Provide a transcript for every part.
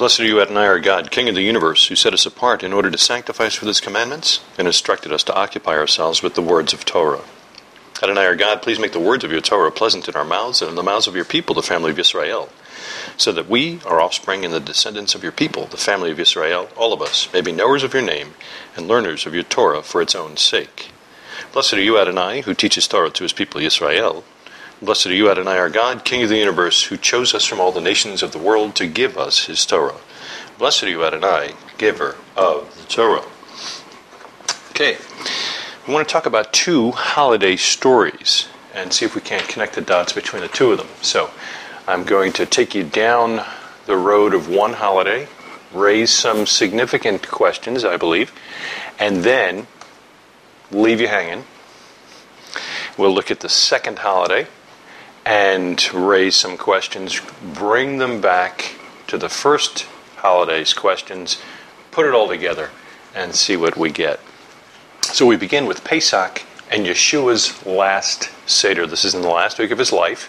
Blessed are you, Adonai, our God, King of the universe, who set us apart in order to sanctify us with his commandments and instructed us to occupy ourselves with the words of Torah. Adonai, our God, please make the words of your Torah pleasant in our mouths and in the mouths of your people, the family of Israel, so that we, our offspring, and the descendants of your people, the family of Israel, all of us, may be knowers of your name and learners of your Torah for its own sake. Blessed are you, Adonai, who teaches Torah to his people Israel. Blessed are you, Adonai, our God, King of the universe, who chose us from all the nations of the world to give us his Torah. Blessed are you, Adonai, giver of the Torah. Okay, we want to talk about two holiday stories and see if we can't connect the dots between the two of them. So I'm going to take you down the road of one holiday, raise some significant questions, I believe, and then leave you hanging. We'll look at the second holiday and raise some questions, bring them back to the first holiday's questions, put it all together, and see what we get. So we begin with Pesach and Yeshua's last Seder. This is in the last week of his life,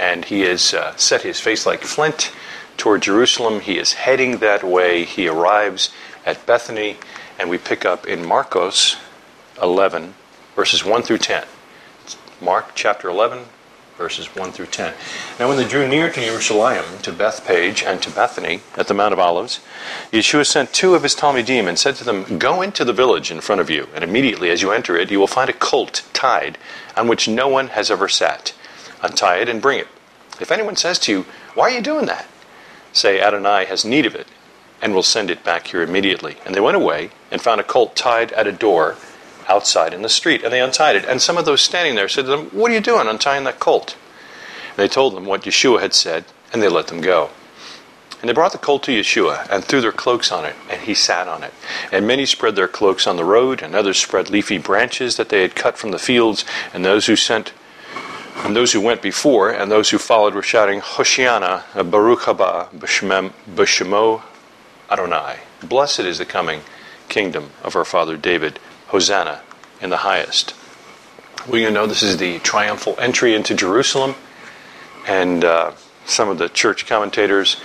and he has uh, set his face like flint toward Jerusalem. He is heading that way. He arrives at Bethany, and we pick up in Marcos 11, verses 1 through 10. Mark chapter 11, verses 1 through 10. Now, when they drew near to Jerusalem, to Bethpage, and to Bethany at the Mount of Olives, Yeshua sent two of his Talmidim and said to them, Go into the village in front of you, and immediately as you enter it, you will find a colt tied on which no one has ever sat. Untie it and bring it. If anyone says to you, Why are you doing that? Say, Adonai has need of it, and will send it back here immediately. And they went away and found a colt tied at a door outside in the street, and they untied it. And some of those standing there said to them, What are you doing untying that colt? And they told them what Yeshua had said, and they let them go. And they brought the colt to Yeshua and threw their cloaks on it, and he sat on it. And many spread their cloaks on the road, and others spread leafy branches that they had cut from the fields, and those who sent and those who went before and those who followed were shouting, Hoshiana, Baruch haba, B'Shemo Adonai. Blessed is the coming kingdom of our father David. Hosanna in the highest. Well, you know, this is the triumphal entry into Jerusalem, and uh, some of the church commentators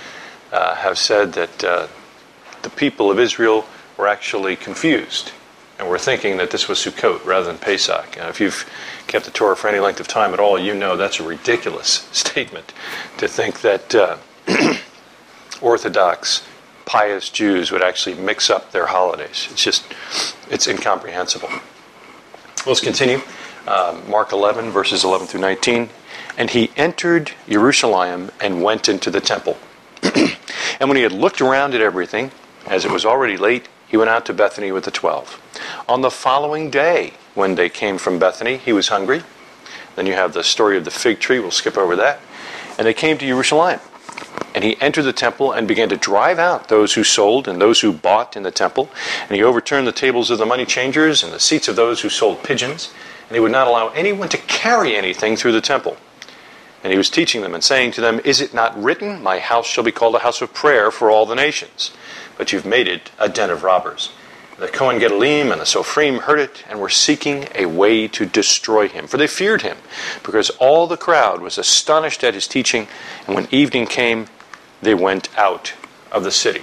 uh, have said that uh, the people of Israel were actually confused and were thinking that this was Sukkot rather than Pesach. And if you've kept the Torah for any length of time at all, you know that's a ridiculous statement to think that uh, Orthodox pious Jews would actually mix up their holidays. It's just, it's incomprehensible. Let's continue. Uh, Mark 11, verses 11 through 19. And he entered Jerusalem and went into the temple. and when he had looked around at everything, as it was already late, he went out to Bethany with the twelve. On the following day, when they came from Bethany, he was hungry. Then you have the story of the fig tree. We'll skip over that. And they came to Jerusalem. And he entered the temple and began to drive out those who sold and those who bought in the temple. And he overturned the tables of the money changers and the seats of those who sold pigeons. And he would not allow anyone to carry anything through the temple. And he was teaching them and saying to them, Is it not written, My house shall be called a house of prayer for all the nations? But you've made it a den of robbers. The Cohen Gedolim and the Sophrim heard it and were seeking a way to destroy him, for they feared him, because all the crowd was astonished at his teaching. And when evening came, they went out of the city.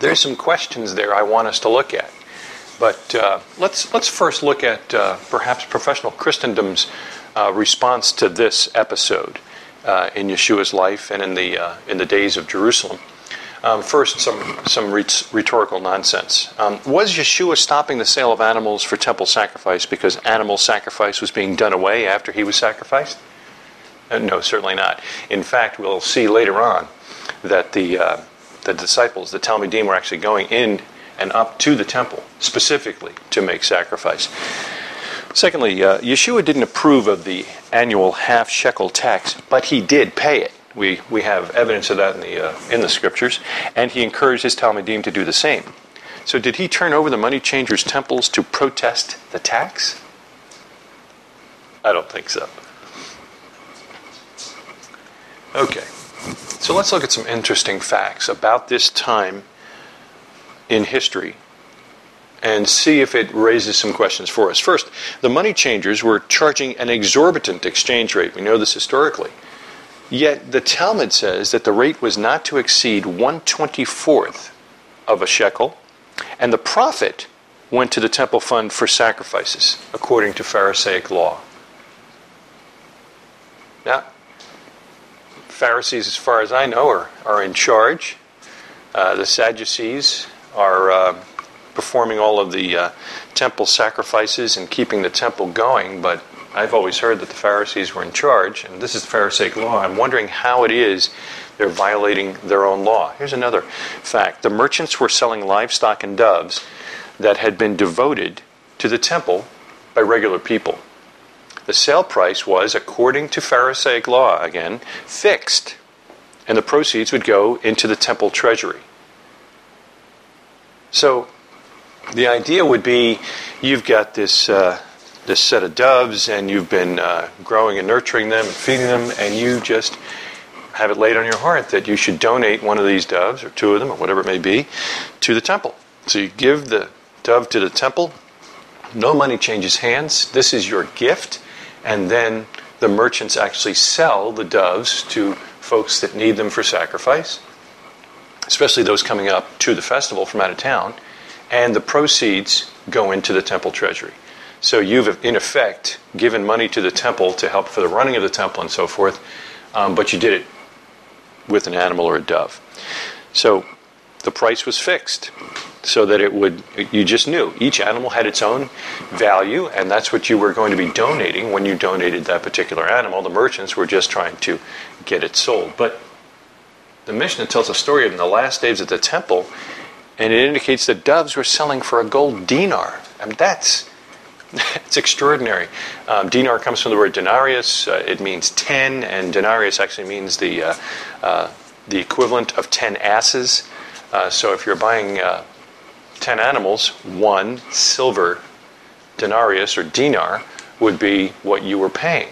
There's some questions there I want us to look at. But uh, let's, let's first look at uh, perhaps professional Christendom's uh, response to this episode uh, in Yeshua's life and in the, uh, in the days of Jerusalem. Um, first, some, some rhetorical nonsense. Um, was Yeshua stopping the sale of animals for temple sacrifice because animal sacrifice was being done away after he was sacrificed? Uh, no, certainly not. In fact, we'll see later on that the, uh, the disciples, the Talmidim, were actually going in and up to the temple specifically to make sacrifice. Secondly, uh, Yeshua didn't approve of the annual half shekel tax, but he did pay it. We, we have evidence of that in the, uh, in the scriptures, and he encouraged his Talmidim to do the same. So, did he turn over the money changers' temples to protest the tax? I don't think so. Okay, so let's look at some interesting facts about this time in history and see if it raises some questions for us. First, the money changers were charging an exorbitant exchange rate. We know this historically. Yet the Talmud says that the rate was not to exceed 124th of a shekel, and the profit went to the temple fund for sacrifices, according to Pharisaic law. Now, Pharisees, as far as I know, are, are in charge. Uh, the Sadducees are uh, performing all of the uh, temple sacrifices and keeping the temple going, but I've always heard that the Pharisees were in charge, and this is the Pharisaic law. I'm wondering how it is they're violating their own law. Here's another fact the merchants were selling livestock and doves that had been devoted to the temple by regular people. The sale price was, according to Pharisaic law again, fixed, and the proceeds would go into the temple treasury. So the idea would be you've got this. Uh, this set of doves and you've been uh, growing and nurturing them and feeding them, and you just have it laid on your heart that you should donate one of these doves or two of them or whatever it may be to the temple. So you give the dove to the temple, no money changes hands. This is your gift, and then the merchants actually sell the doves to folks that need them for sacrifice, especially those coming up to the festival from out of town, and the proceeds go into the temple treasury. So you've, in effect, given money to the temple to help for the running of the temple and so forth, um, but you did it with an animal or a dove. So the price was fixed so that it would, you just knew each animal had its own value, and that's what you were going to be donating when you donated that particular animal. The merchants were just trying to get it sold. But the Mishnah tells a story in the last days at the temple, and it indicates that doves were selling for a gold dinar. Mean, that's it's extraordinary. Um, dinar comes from the word denarius. Uh, it means ten, and denarius actually means the uh, uh, the equivalent of ten asses. Uh, so if you're buying uh, ten animals, one silver denarius or dinar would be what you were paying.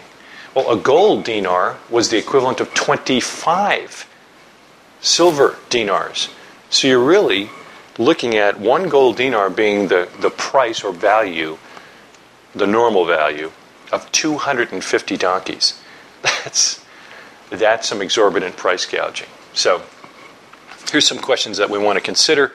Well, a gold dinar was the equivalent of twenty-five silver dinars. So you're really looking at one gold dinar being the, the price or value the normal value of 250 donkeys. That's, that's some exorbitant price gouging. So, here's some questions that we want to consider.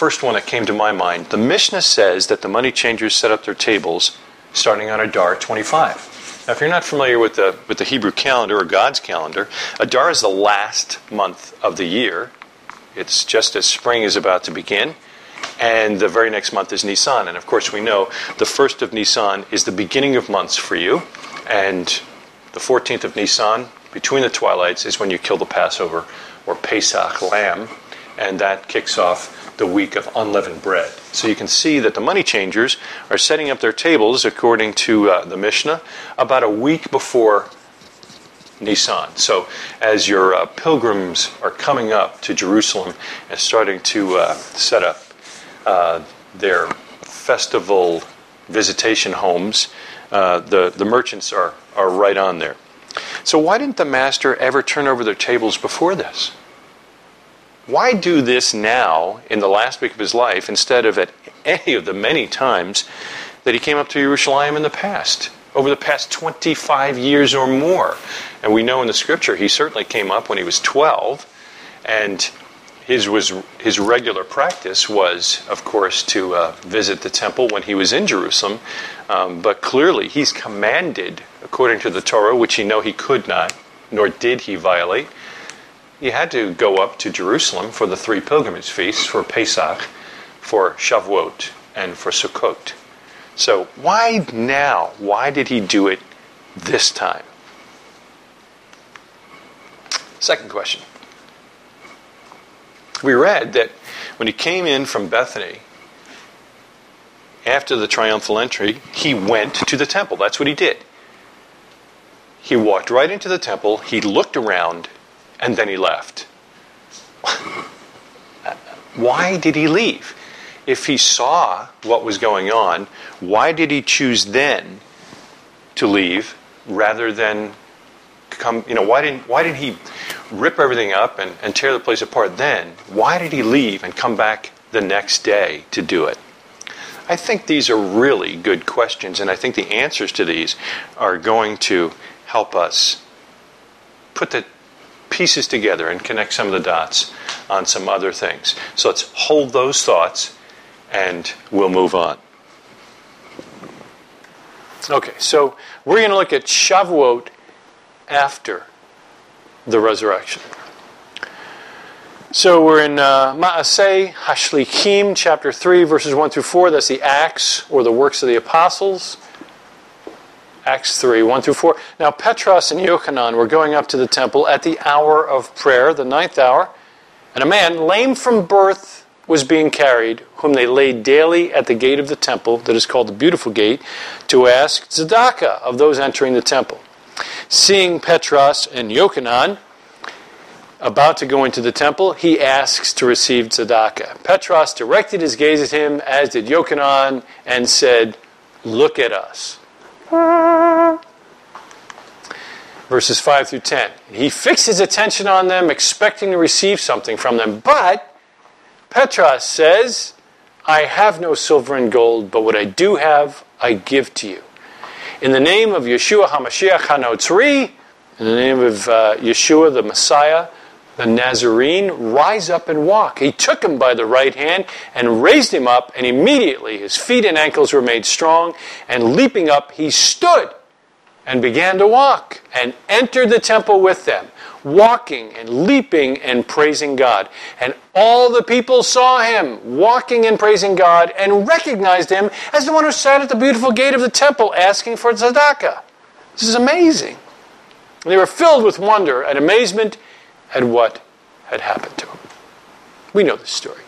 First one that came to my mind the Mishnah says that the money changers set up their tables starting on Adar 25. Now, if you're not familiar with the, with the Hebrew calendar or God's calendar, Adar is the last month of the year. It's just as spring is about to begin and the very next month is Nisan. And of course, we know the first of Nisan is the beginning of months for you, and the 14th of Nisan, between the twilights, is when you kill the Passover or Pesach lamb, and that kicks off the week of unleavened bread. So you can see that the money changers are setting up their tables, according to uh, the Mishnah, about a week before Nisan. So as your uh, pilgrims are coming up to Jerusalem and starting to uh, set up uh, their festival visitation homes, uh, the, the merchants are, are right on there. So, why didn't the master ever turn over their tables before this? Why do this now in the last week of his life instead of at any of the many times that he came up to Jerusalem in the past, over the past 25 years or more? And we know in the scripture he certainly came up when he was 12, and his was his regular practice was, of course, to uh, visit the temple when he was in Jerusalem. Um, but clearly, he's commanded, according to the Torah, which he know he could not, nor did he violate. He had to go up to Jerusalem for the three pilgrimage feasts for Pesach, for Shavuot, and for Sukkot. So why now? Why did he do it this time? Second question we read that when he came in from Bethany, after the triumphal entry, he went to the temple. That's what he did. He walked right into the temple, he looked around, and then he left. why did he leave? If he saw what was going on, why did he choose then to leave rather than come, you know, why didn't, why did he rip everything up and, and tear the place apart then? Why did he leave and come back the next day to do it? I think these are really good questions, and I think the answers to these are going to help us put the pieces together and connect some of the dots on some other things. So let's hold those thoughts and we'll move on. Okay, so we're going to look at Shavuot after the resurrection. So we're in uh, Maaseh Hashlichim, chapter 3, verses 1 through 4. That's the Acts or the works of the apostles. Acts 3, 1 through 4. Now, Petros and Yochanan were going up to the temple at the hour of prayer, the ninth hour, and a man, lame from birth, was being carried, whom they laid daily at the gate of the temple, that is called the Beautiful Gate, to ask tzedakah of those entering the temple. Seeing Petros and Yochanan about to go into the temple, he asks to receive tzedakah. Petros directed his gaze at him, as did Yochanan, and said, Look at us. Verses 5 through 10. He fixed his attention on them, expecting to receive something from them. But Petros says, I have no silver and gold, but what I do have, I give to you. In the name of Yeshua HaMashiach HaNotzri, in the name of uh, Yeshua the Messiah, the Nazarene, rise up and walk. He took him by the right hand and raised him up, and immediately his feet and ankles were made strong, and leaping up, he stood and began to walk and entered the temple with them, walking and leaping and praising God. And all the people saw him walking and praising God and recognized him as the one who sat at the beautiful gate of the temple asking for tzedakah. This is amazing. They were filled with wonder and amazement at what had happened to him. We know this story.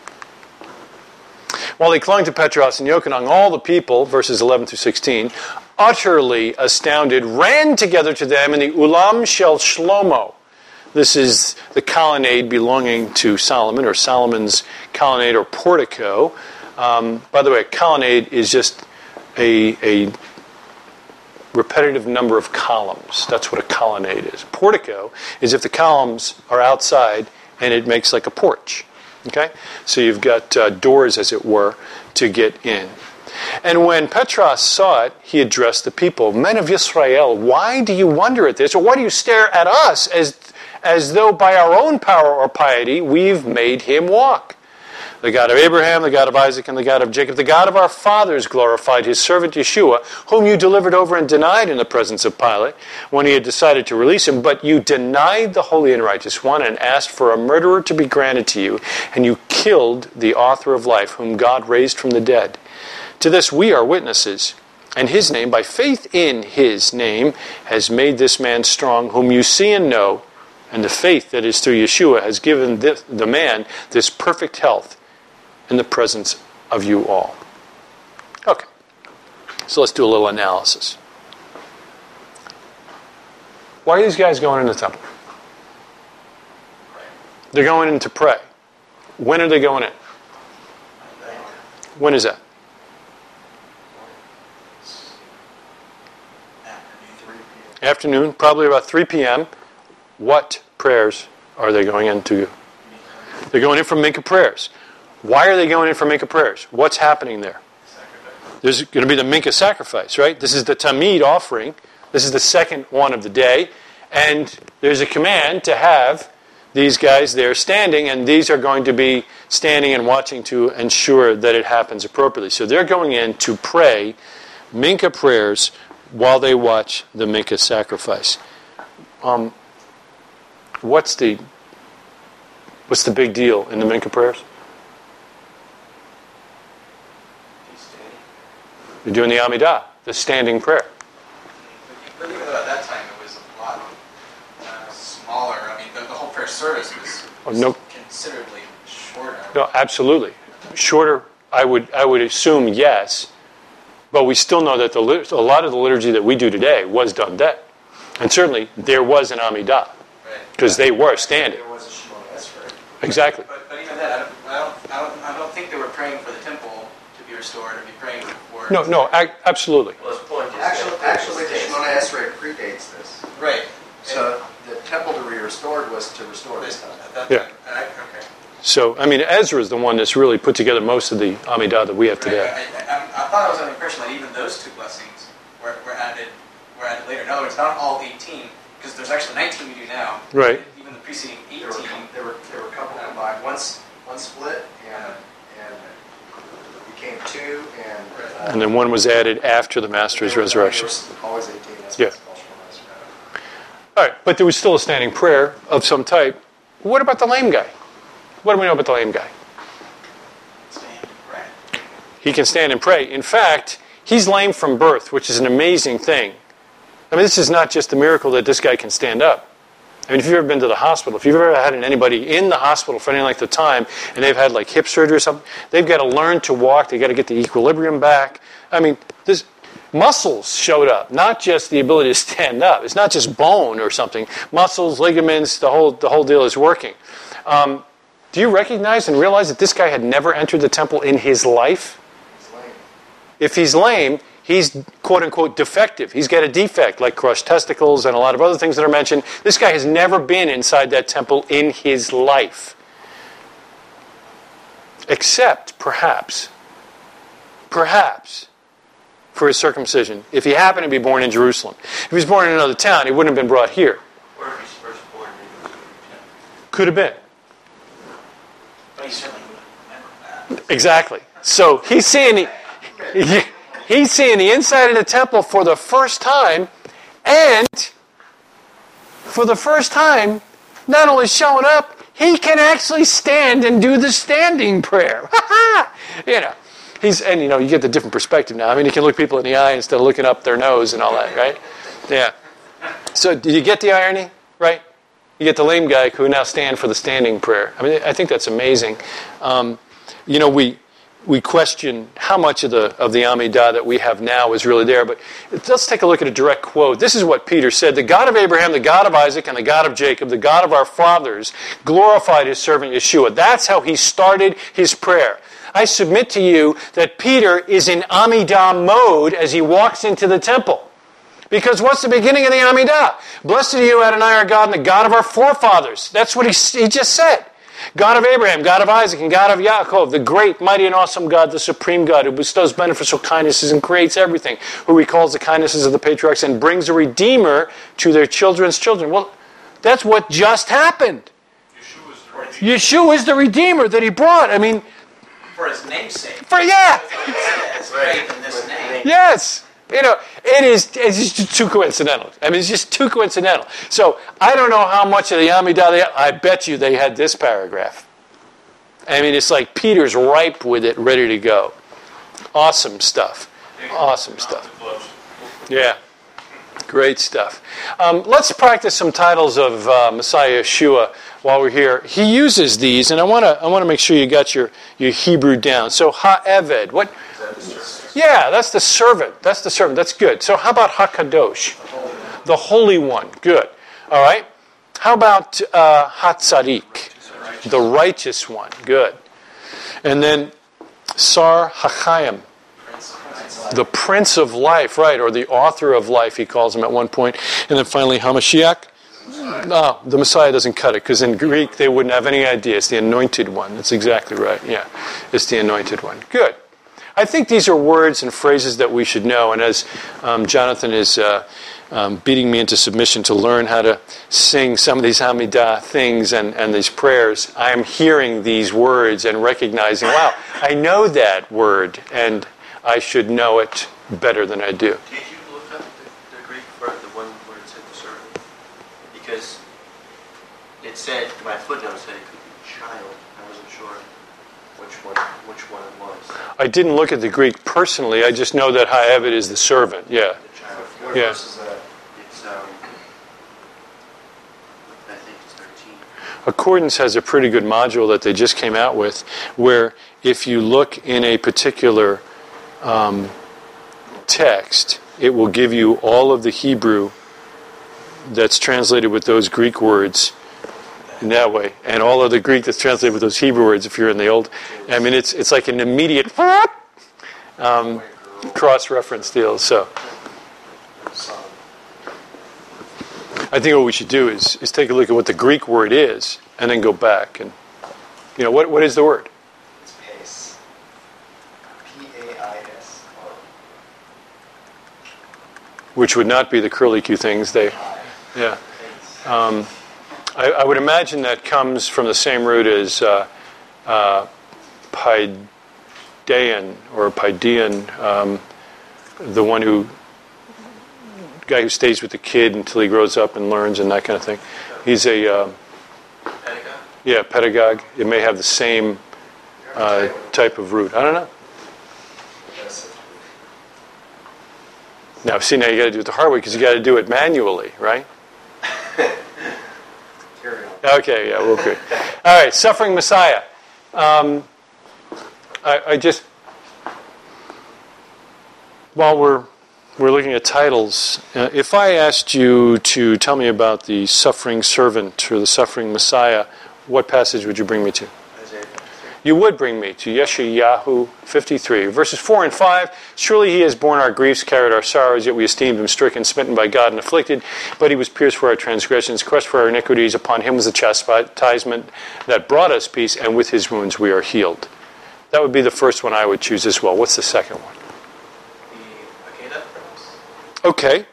While he clung to Petros and Yochanan, all the people, verses 11 through 16, utterly astounded, ran together to them in the Ulam Shel Shlomo. This is the colonnade belonging to Solomon, or Solomon's colonnade or portico. Um, by the way, a colonnade is just a, a repetitive number of columns. That's what a colonnade is. Portico is if the columns are outside and it makes like a porch. Okay? So you've got uh, doors, as it were, to get in. And when Petros saw it, he addressed the people Men of Israel, why do you wonder at this? Or why do you stare at us as, as though by our own power or piety we've made him walk? The God of Abraham, the God of Isaac, and the God of Jacob, the God of our fathers glorified his servant Yeshua, whom you delivered over and denied in the presence of Pilate when he had decided to release him. But you denied the Holy and Righteous One and asked for a murderer to be granted to you, and you killed the author of life, whom God raised from the dead. To this we are witnesses. And his name, by faith in his name, has made this man strong, whom you see and know. And the faith that is through Yeshua has given this, the man this perfect health in the presence of you all. Okay, so let's do a little analysis. Why are these guys going in the temple? They're going in to pray. When are they going in? When is that? Afternoon, probably about 3 p.m. What prayers are they going into? They're going in for Mincha prayers. Why are they going in for Mincha prayers? What's happening there? There's going to be the Mincha sacrifice, right? This is the Tamid offering. This is the second one of the day. And there's a command to have these guys there standing, and these are going to be standing and watching to ensure that it happens appropriately. So they're going in to pray Mincha prayers while they watch the Mincha sacrifice. Um, what's the what's the big deal in the Mincha prayers? You're doing the Amidah, the standing prayer. But even though at that time it was a lot uh, smaller, I mean, the, the whole prayer service was, Oh, was no. considerably shorter. No, absolutely. Shorter, I would, I would assume yes, but we still know that the, a lot of the liturgy that we do today was done then. And certainly there was an Amidah, Right. because they were standing. There was a Esrei. Exactly. But, but even don't, I, don't, I, don't, I don't think they were praying for the temple to be restored or be praying for. No, no, ac- absolutely. Well, his point is Actually, that actually, the it's- Shemona Esrei predates this. Right. So the temple to be restored was to restore this This, temple. that, Yeah. I, okay. So, I mean, Ezra is the one that's really put together most of the Amidah that we have Right. today. I, I, I, I thought I was under the impression that even those two blessings were, were added were added later. In other words, not all 18, because there's actually 19 we do now. Right. Even the preceding 18. There were, com- there were, there were a couple combined, once, one split and, and it became two and. uh, And then one was added after the Master's resurrection. Always eighteen, that's Yeah. what's called resurrection. All right, but there was still a standing prayer of some type. What about the lame guy? What do we know about the lame guy? Stand, right. He can stand and pray. In fact, he's lame from birth, which is an amazing thing. I mean, this is not just a miracle that this guy can stand up. I mean, if you've ever been to the hospital, if you've ever had anybody in the hospital for any length of time and they've had like hip surgery or something, they've got to learn to walk, they've got to get the equilibrium back. I mean, this muscles showed up, not just the ability to stand up. It's not just bone or something. Muscles, ligaments, the whole, the whole deal is working. Um, do you recognize and realize that this guy had never entered the temple in his life? If he's lame, he's quote unquote defective. He's got a defect like crushed testicles and a lot of other things that are mentioned. This guy has never been inside that temple in his life. Except, perhaps, perhaps, for his circumcision, if he happened to be born in Jerusalem. If he was born in another town, he wouldn't have been brought here. Or if he's first born, maybe. Could have been. But he certainly would remember that. Exactly. So he's saying. the, he's seeing the inside of the temple for the first time, and for the first time, not only showing up, he can actually stand and do the standing prayer. you know, he's and you know you get the different perspective now. I mean, you can look people in the eye instead of looking up their nose and all that, right? Yeah. So, do you get the irony, right? You get the lame guy who now stand for the standing prayer. I mean, I think that's amazing. Um, you know, we we question how much of the of the Amidah that we have now is really there. But let's take a look at a direct quote. This is what Peter said: "The God of Abraham, the God of Isaac, and the God of Jacob, the God of our fathers, glorified His servant Yeshua." That's how he started his prayer. I submit to you that Peter is in Amidah mode as he walks into the temple. Because what's the beginning of the Amidah? Blessed are you, Adonai, our God, and the God of our forefathers. That's what he, he just said. God of Abraham, God of Isaac, and God of Yaakov, the great, mighty, and awesome God, the supreme God, who bestows beneficial kindnesses and creates everything, who recalls the kindnesses of the patriarchs and brings a redeemer to their children's children. Well, that's what just happened. Yeshua is the redeemer that he brought. I mean, For his namesake. for yeah. It says faith in this name. Yes. You know, it is it's just too coincidental. I mean, it's just too coincidental. So I don't know how much of the Amidah I bet you they had this paragraph. I mean, it's like Peter's ripe with it, ready to go. Awesome stuff. Awesome stuff. Yeah. Great stuff. Um, let's practice some titles of uh, Messiah Yeshua while we're here. He uses these, and I want to I want to make sure you got your, your Hebrew down. So Ha'eved, what? Yeah, that's the servant. That's the servant. That's good. So how about Hakadosh, the Holy One? Good. All right. How about uh, Hatzadik, the righteous one? Good. And then Sar Hachayim, the Prince of Life, right, or the Author of Life, he calls him at one point. And then finally Hamashiach. No, the Messiah doesn't cut it because in Greek they wouldn't have any idea. It's the anointed one. That's exactly right. Yeah, it's the anointed one. Good. I think these are words and phrases that we should know. And as um, Jonathan is uh, um, beating me into submission to learn how to sing some of these Hamidah things and, and these prayers, I am hearing these words and recognizing, wow, I know that word and I should know it better than I do. Did you look up the, Greek the one where it said? Because it said, my footnote said it could be child. I wasn't sure which one, which one it was. I didn't look at the Greek personally, I just know that Ha'eved is the servant. Yeah. The child. What Yeah. verse is that? It's, um, I think it's 13. Accordance has a pretty good module that they just came out with where if you look in a particular um, text, it will give you all of the Hebrew that's translated with those Greek words in that way, and all of the Greek that's translated with those Hebrew words if you're in the old. I mean, it's, it's like an immediate um, cross reference deal. So. I think what we should do is, is take a look at what the Greek word is and then go back and, you know, what, what is the word? It's pace. P-A-I-S. Which would not be the curly Q things they, yeah. Um, I, I would imagine that comes from the same root as uh, uh, Paidean or Paidean, um, the one who guy who stays with the kid until he grows up and learns and that kind of thing. He's a uh, Pedagogue? yeah pedagogue. It may have the same uh, type of root. I don't know. Now, see, now you got to do it the hard way because you got to do it manually, right? Okay, yeah, we'll agree. All right, suffering Messiah. Um, I, I just, while we're we're looking at titles, uh, if I asked you to tell me about the suffering servant or the suffering Messiah, what passage would you bring me to? Isaiah 53. You would bring me to Yeshayahu 53, verses 4 and 5. Surely he has borne our griefs, carried our sorrows, yet we esteemed him stricken, smitten by God, and afflicted. But he was pierced for our transgressions, crushed for our iniquities. Upon him was the chastisement that brought us peace, and with his wounds we are healed. That would be the first one I would choose as well. What's the second one? Okay.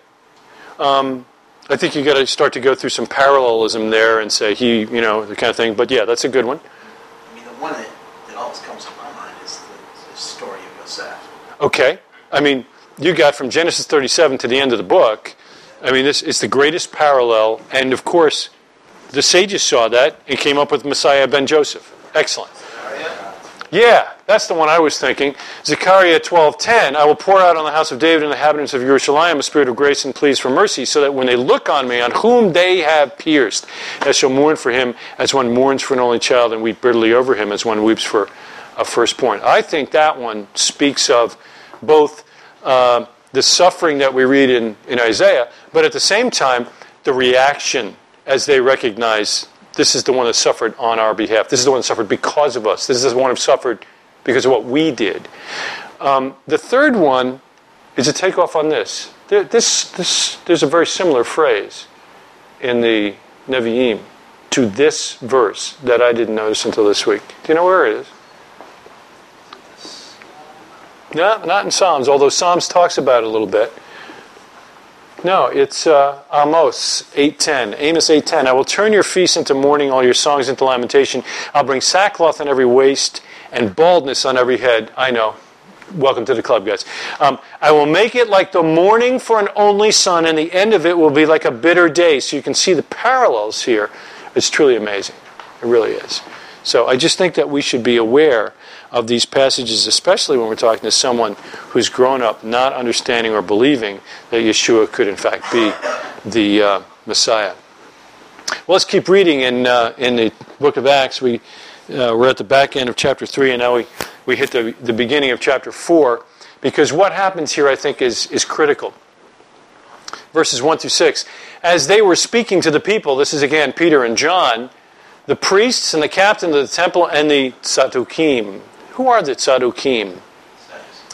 Um, I think you got to start to go through some parallelism there and say he, you know, the kind of thing. But yeah, that's a good one. I mean, the one that, that always comes to my mind is the, the story of Yosef. Okay. I mean, you got from Genesis 37 to the end of the book. I mean, this it's the greatest parallel, and of course, the sages saw that and came up with Messiah ben Joseph. Excellent. Yeah, that's the one I was thinking. Zechariah 12:10, I will pour out on the house of David and the inhabitants of Jerusalem a spirit of grace and pleas for mercy, so that when they look on me, on whom they have pierced, they shall mourn for him as one mourns for an only child, and weep bitterly over him as one weeps for a firstborn. I think that one speaks of both uh, the suffering that we read in, in Isaiah, but at the same time, the reaction as they recognize this is the one that suffered on our behalf. This is the one that suffered because of us. This is the one who suffered because of what we did. Um, the third one is a takeoff on this. There, this, this. There's a very similar phrase in the Nevi'im to this verse that I didn't notice until this week. Do you know where it is? No, not in Psalms, although Psalms talks about it a little bit. No, it's uh, Amos 8.10. Amos 8.10. I will turn your feasts into mourning, all your songs into lamentation. I'll bring sackcloth on every waist and baldness on every head. I know. Welcome to the club, guys. Um, I will make it like the mourning for an only son, and the end of it will be like a bitter day. So you can see the parallels here. It's truly amazing. It really is. So I just think that we should be aware of these passages, especially when we're talking to someone who's grown up not understanding or believing that Yeshua could, in fact, be the uh, Messiah. Well, let's keep reading in, uh, in the book of Acts. We, uh, we're at the back end of chapter 3, and now we, we hit the, the beginning of chapter 4, because what happens here, I think, is, is critical. Verses 1 through 6. As they were speaking to the people, this is again Peter and John, the priests and the captain of the temple and the Sadducees. Who are the Sadducees?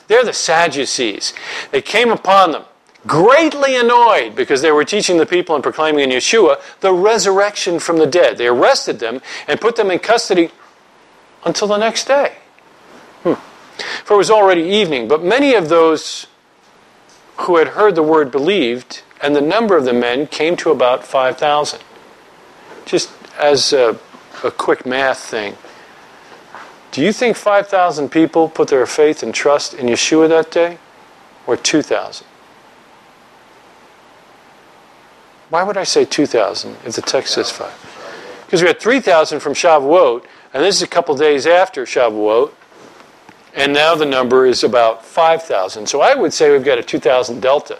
They're the Sadducees. They came upon them, greatly annoyed because they were teaching the people and proclaiming in Yeshua the resurrection from the dead. They arrested them and put them in custody until the next day. Hmm. For it was already evening, but many of those who had heard the word believed, and the number of the men came to about 5,000. Just as a, a quick math thing, do you think 5,000 people put their faith and trust in Yeshua that day? Or 2,000? Why would I say 2,000 if the text says 5? Because we had 3,000 from Shavuot, and this is a couple days after Shavuot, and now the number is about 5,000. So I would say we've got a 2,000 delta.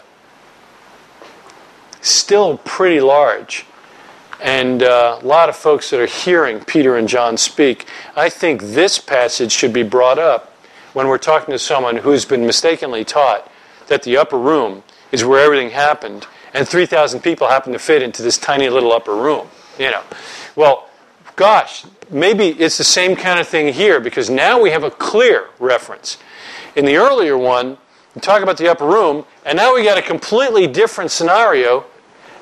Still pretty large and uh, a lot of folks that are hearing Peter and John speak, I think this passage should be brought up when we're talking to someone who's been mistakenly taught that the upper room is where everything happened, and 3,000 people happen to fit into this tiny little upper room. You know, well, gosh, maybe it's the same kind of thing here because now we have a clear reference. In the earlier one, we talk about the upper room, and now we got a completely different scenario.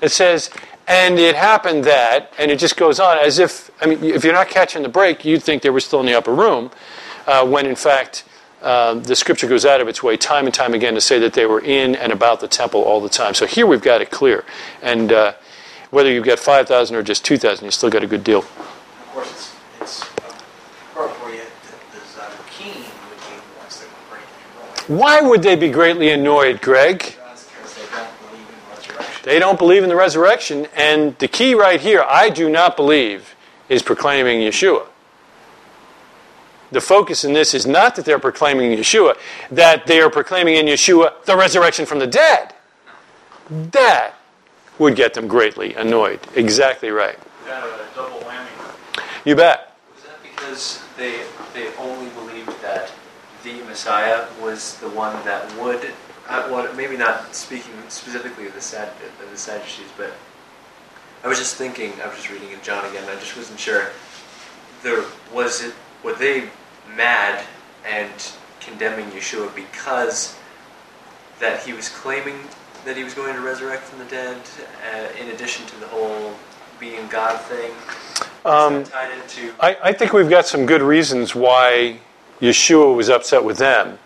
It says, and it happened that, and it just goes on as if, I mean, if you're not catching the break, you'd think they were still in the upper room, uh, when in fact, uh, the scripture goes out of its way time and time again to say that they were in and about the temple all the time. So here we've got it clear. And, uh, Whether you've got 5,000 or just 2,000, you still got a good deal. Of course, it's, it's appropriate that the Zadokine would be the ones that were breaking and Why would they be greatly annoyed, Greg? Because they don't believe in resurrection. They don't believe in the resurrection, and the key right here, I do not believe, is proclaiming Yeshua. The focus in this is not that they're proclaiming Yeshua, that they are proclaiming in Yeshua the resurrection from the dead. That would get them greatly annoyed. Exactly right. Kind a double whammy. You bet. Was that because they they only believed that the Messiah was the one that would, uh, well, maybe not speaking specifically of the Sad, of the Sadducees, but I was just thinking. I was just reading in John again. and I just wasn't sure. There was it. Were they mad and condemning Yeshua because that he was claiming that he was going to resurrect from the dead, uh, in addition to the whole being God thing? Um, tied into I, I think we've got some good reasons why Yeshua was upset with them,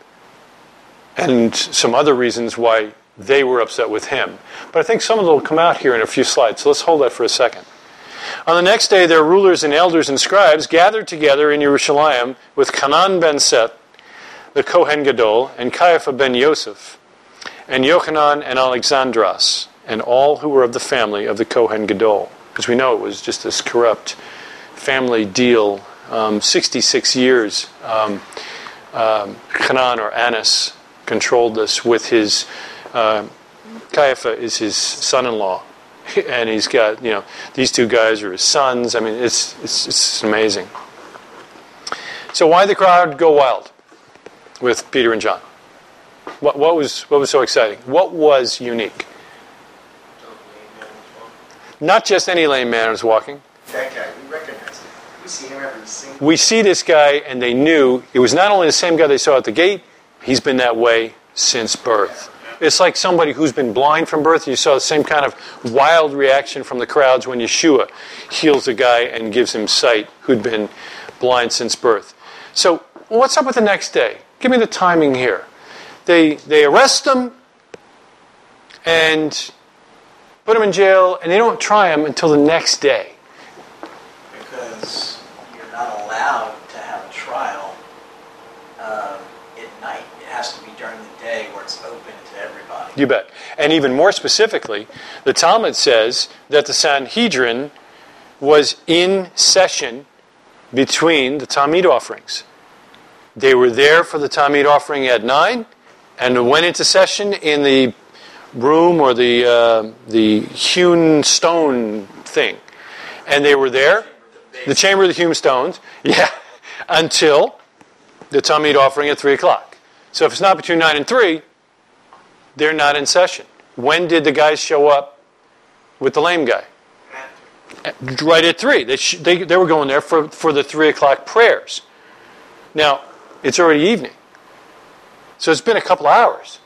and some other reasons why they were upset with him. But I think some of them will come out here in a few slides, so let's hold that for a second. On the next day, their rulers and elders and scribes gathered together in Jerusalem with Hanan ben Set, the Kohen Gadol, and Caiaphas ben Yosef, and Yochanan and Alexandras, and all who were of the family of the Kohen Gadol. Because we know it was just this corrupt family deal. Um, 66 years, um, um, or Annas controlled this with his. Uh, Caiaphas is his son-in-law, and he's got you know these two guys are his sons. I mean, it's it's, it's amazing. So why the crowd go wild with Peter and John? What, what was what was so exciting? What was unique? Not just any lame man was walking. That guy, we recognize him. We see him every single. We see this guy, and they knew it was not only the same guy they saw at the gate. He's been that way since birth. It's like somebody who's been blind from birth. You saw the same kind of wild reaction from the crowds when Yeshua heals a guy and gives him sight who'd been blind since birth. So, what's up with the next day? Give me the timing here. They, they arrest him and put him in jail, and they don't try him until the next day. Because you're not allowed to have a trial um, at night. It has to be during the day where it's open to everybody. You bet. And even more specifically, the Talmud says that the Sanhedrin was in session between the Tamid offerings. They were there for the Tamid offering at 9 and went into session in the room or the, uh, the hewn stone thing. And they were there, the chamber of the hewn stones, yeah, until the Tamid offering at 3 o'clock. So if it's not between 9 and 3, they're not in session. When did the guys show up with the lame guy? Right at 3. They, sh- they, they were going there for, for the 3 o'clock prayers. Now, it's already evening. So it's been a couple hours.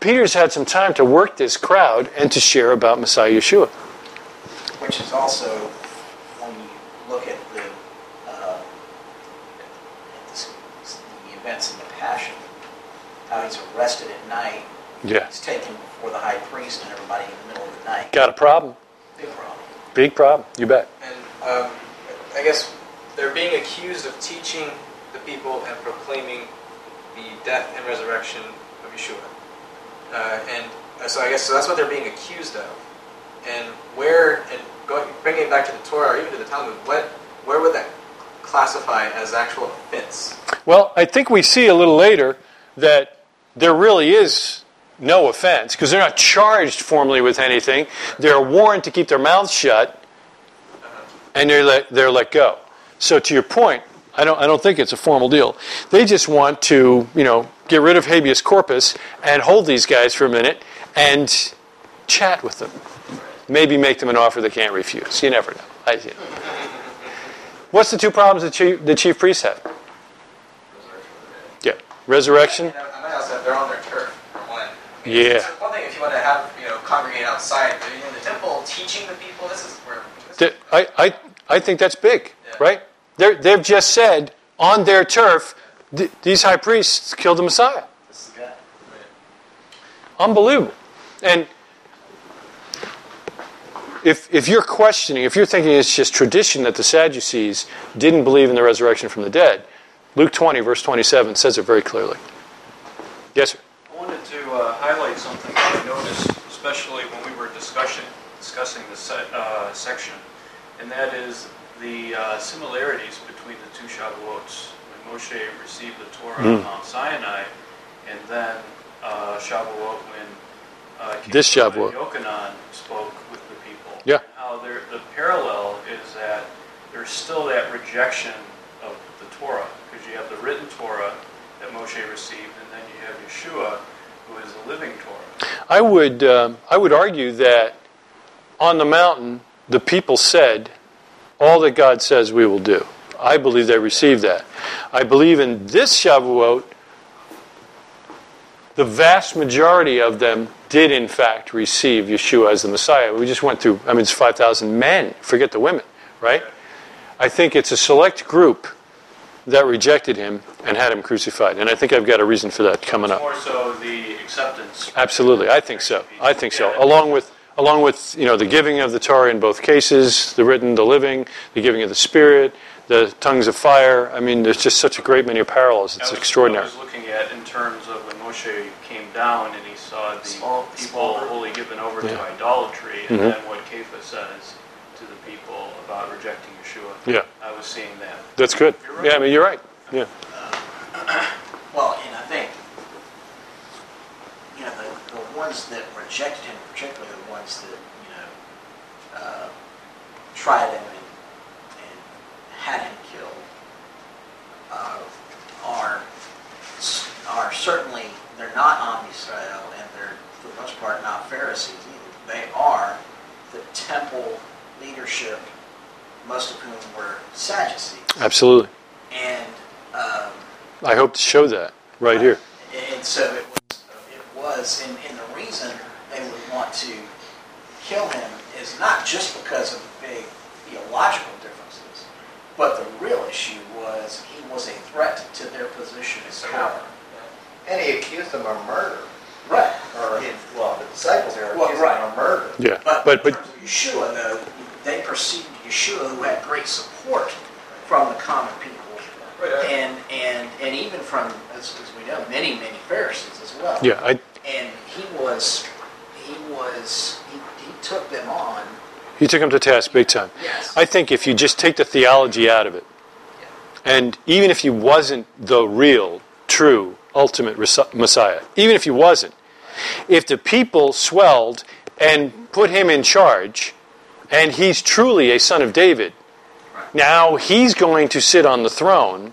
Peter's had some time to work this crowd and to share about Messiah Yeshua. Which is also, when you look at the, uh, the events in the Passion, how he's arrested at night, Yeah. It's taken before the high priest and everybody in the middle of the night. Got a problem? Big problem. Big problem. You bet. And um, I guess they're being accused of teaching the people and proclaiming the death and resurrection of Yeshua. Uh, and uh, so I guess so that's what they're being accused of. And where, and going, bringing it back to the Torah or even to the Talmud, what, where would that classify as actual offense? Well, I think we see a little later that there really is no offense because they're not charged formally with anything. They're warned to keep their mouths shut and they're let, they're let go. So, to your point, I don't, I don't think it's a formal deal. They just want to, you know, get rid of habeas corpus and hold these guys for a minute and chat with them. Maybe make them an offer they can't refuse. You never know. I. What's the two problems that chief, the chief priests have? Yeah, resurrection. And I Yeah. It's one thing if you want to have, you know, congregate outside, but in the temple, teaching the people, this is where. This I, I, I think that's big, Yeah. right? They're, they've just said on their turf, th- these high priests killed the Messiah. This is. Unbelievable. And if, if you're questioning, if you're thinking it's just tradition that the Sadducees didn't believe in the resurrection from the dead, Luke 20, verse 27 says it very clearly. Yes, sir. Wanted to uh, highlight something that I noticed, especially when we were discussing discussing the se- uh, section, and that is the uh, similarities between the two Shavuots. When Moshe received the Torah on Mm. Mount Sinai, and then uh, Shavuot when uh, This Shavuot. Yochanan spoke with the people. Yeah. How there, the parallel is that there's still that rejection of the Torah, because you have the written Torah that Moshe received, and then you have Yeshua, who is the living Torah. I would, um, I would argue that on the mountain, the people said, all that God says we will do. I believe they received that. I believe in this Shavuot, the vast majority of them did, in fact, receive Yeshua as the Messiah. We just went through, I mean, it's 5,000 men, forget the women, right? I think it's a select group that rejected him and had him crucified. And I think I've got a reason for that coming up. More so the acceptance. Absolutely, I think so. I think so. Along with, along with you know, the giving of the Torah in both cases, the written, the living, the giving of the Spirit, the tongues of fire. I mean, there's just such a great many parallels. It's I was- extraordinary. I was looking at in terms of when Moshe came down and he saw the Small- people wholly given over Yeah. to idolatry, and Mhm. then what Kepha says to the people about rejecting Yeshua. Yeah, I was seeing that. that's good. Right. Yeah, I mean, you're right. Yeah, Well, and I think, you know, the, the ones that rejected him, particularly the ones that, you know, uh, tried him and, and had him killed, uh, are, are certainly, they're not Yisrael, and they're, for the most part, not Pharisees either. They are the temple leadership, most of whom were Sadducees. absolutely. And, um, I hope to show that right here. and so it was, it was, and, and the reason they would want to kill him is not just because of the big theological differences, but the real issue was he was a threat to their position of power. And he accused them of murder. Right. Or, well, the disciples there Well, accused right. him of murder. Yeah, But, but in but terms of Yeshua, though, they perceived Yeshua, who had great support from the common people, and and and even from, as, as we know, many many Pharisees as well. yeah, I and he was he was he, he took them on he took him to task big time. yes I think if you just take the theology out of it, and even if he wasn't the real, true, ultimate Resi- Messiah, even if he wasn't, if the people swelled and put him in charge, and he's truly a son of David, now he's going to sit on the throne,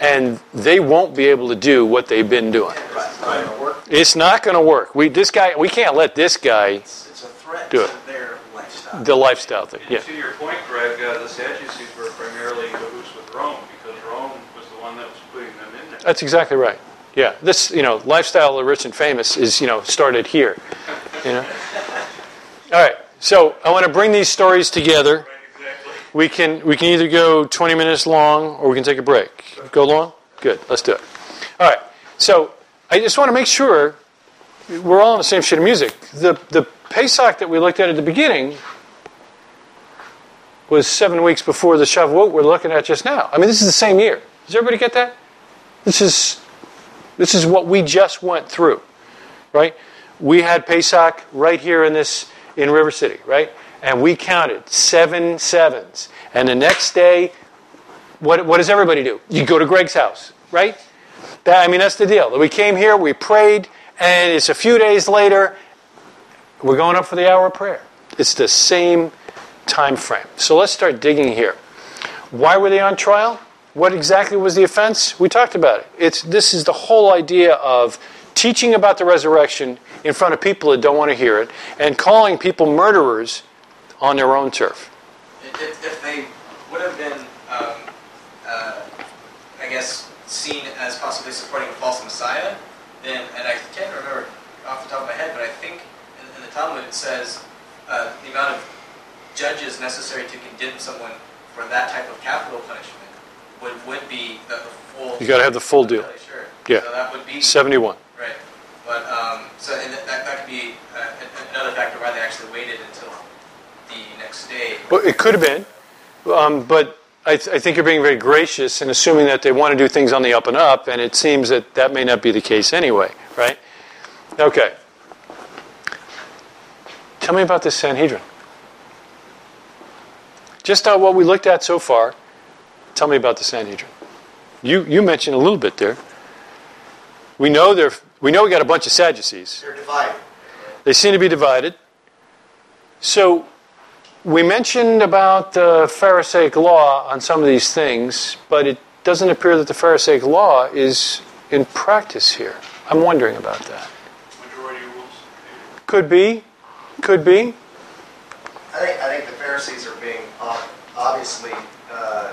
and they won't be able to do what they've been doing. right, right. It's not going to work. We this guy we can't let this guy It's, it's a threat Do to it. their lifestyle the lifestyle thing. And Yeah. to your point, Greg, uh, the Sadducees were primarily in cahoots with Rome because Rome was the one that was putting them in there. That's exactly right. Yeah, this you know lifestyle of the rich and famous is you know started here. You know. All right, so I want to bring these stories together. We can we can either go 20 minutes long or we can take a break. Go long. Good. Let's do it. All right. So I just want to make sure we're all on the same sheet of music. The the Pesach that we looked at at the beginning was seven weeks before the Shavuot we're looking at just now. I mean, this is the same year. Does everybody get that? This is this is what we just went through, right? We had Pesach right here in this in River City, right? And we counted seven sevens. And the next day, what, what does everybody do? You go to Greg's house, right? That, I mean, that's the deal. We came here, we prayed, and it's a few days later, we're going up for the hour of prayer. It's the same time frame. So let's start digging here. Why were they on trial? What exactly was the offense? We talked about it. It's this is the whole idea of teaching about the resurrection in front of people that don't want to hear it and calling people murderers on their own turf. If, if they would have been, um, uh, I guess, seen as possibly supporting a false Messiah, then, and I can't remember off the top of my head, but I think in, in the Talmud it says uh, the amount of judges necessary to condemn someone for that type of capital punishment would, would be the, the full. You got to have the full deal. Really sure. Yeah. So that would be 71. Right. But, um, so and that, that could be uh, another factor why they actually waited until next day. Well, it could have been, um, but I, th- I think you're being very gracious and assuming that they want to do things on the up and up, and it seems that that may not be the case anyway, right? Okay. Tell me about this Sanhedrin. Just uh, what we looked at so far, tell me about the Sanhedrin. You, you mentioned a little bit there. We know they're, we know we got a bunch of Sadducees. They're divided. They seem to be divided. So we mentioned about the Pharisaic law on some of these things, but it doesn't appear that the Pharisaic law is in practice here. I'm wondering about that. Majority rules. Could be, could be. I think, I think the Pharisees are being, obviously, uh,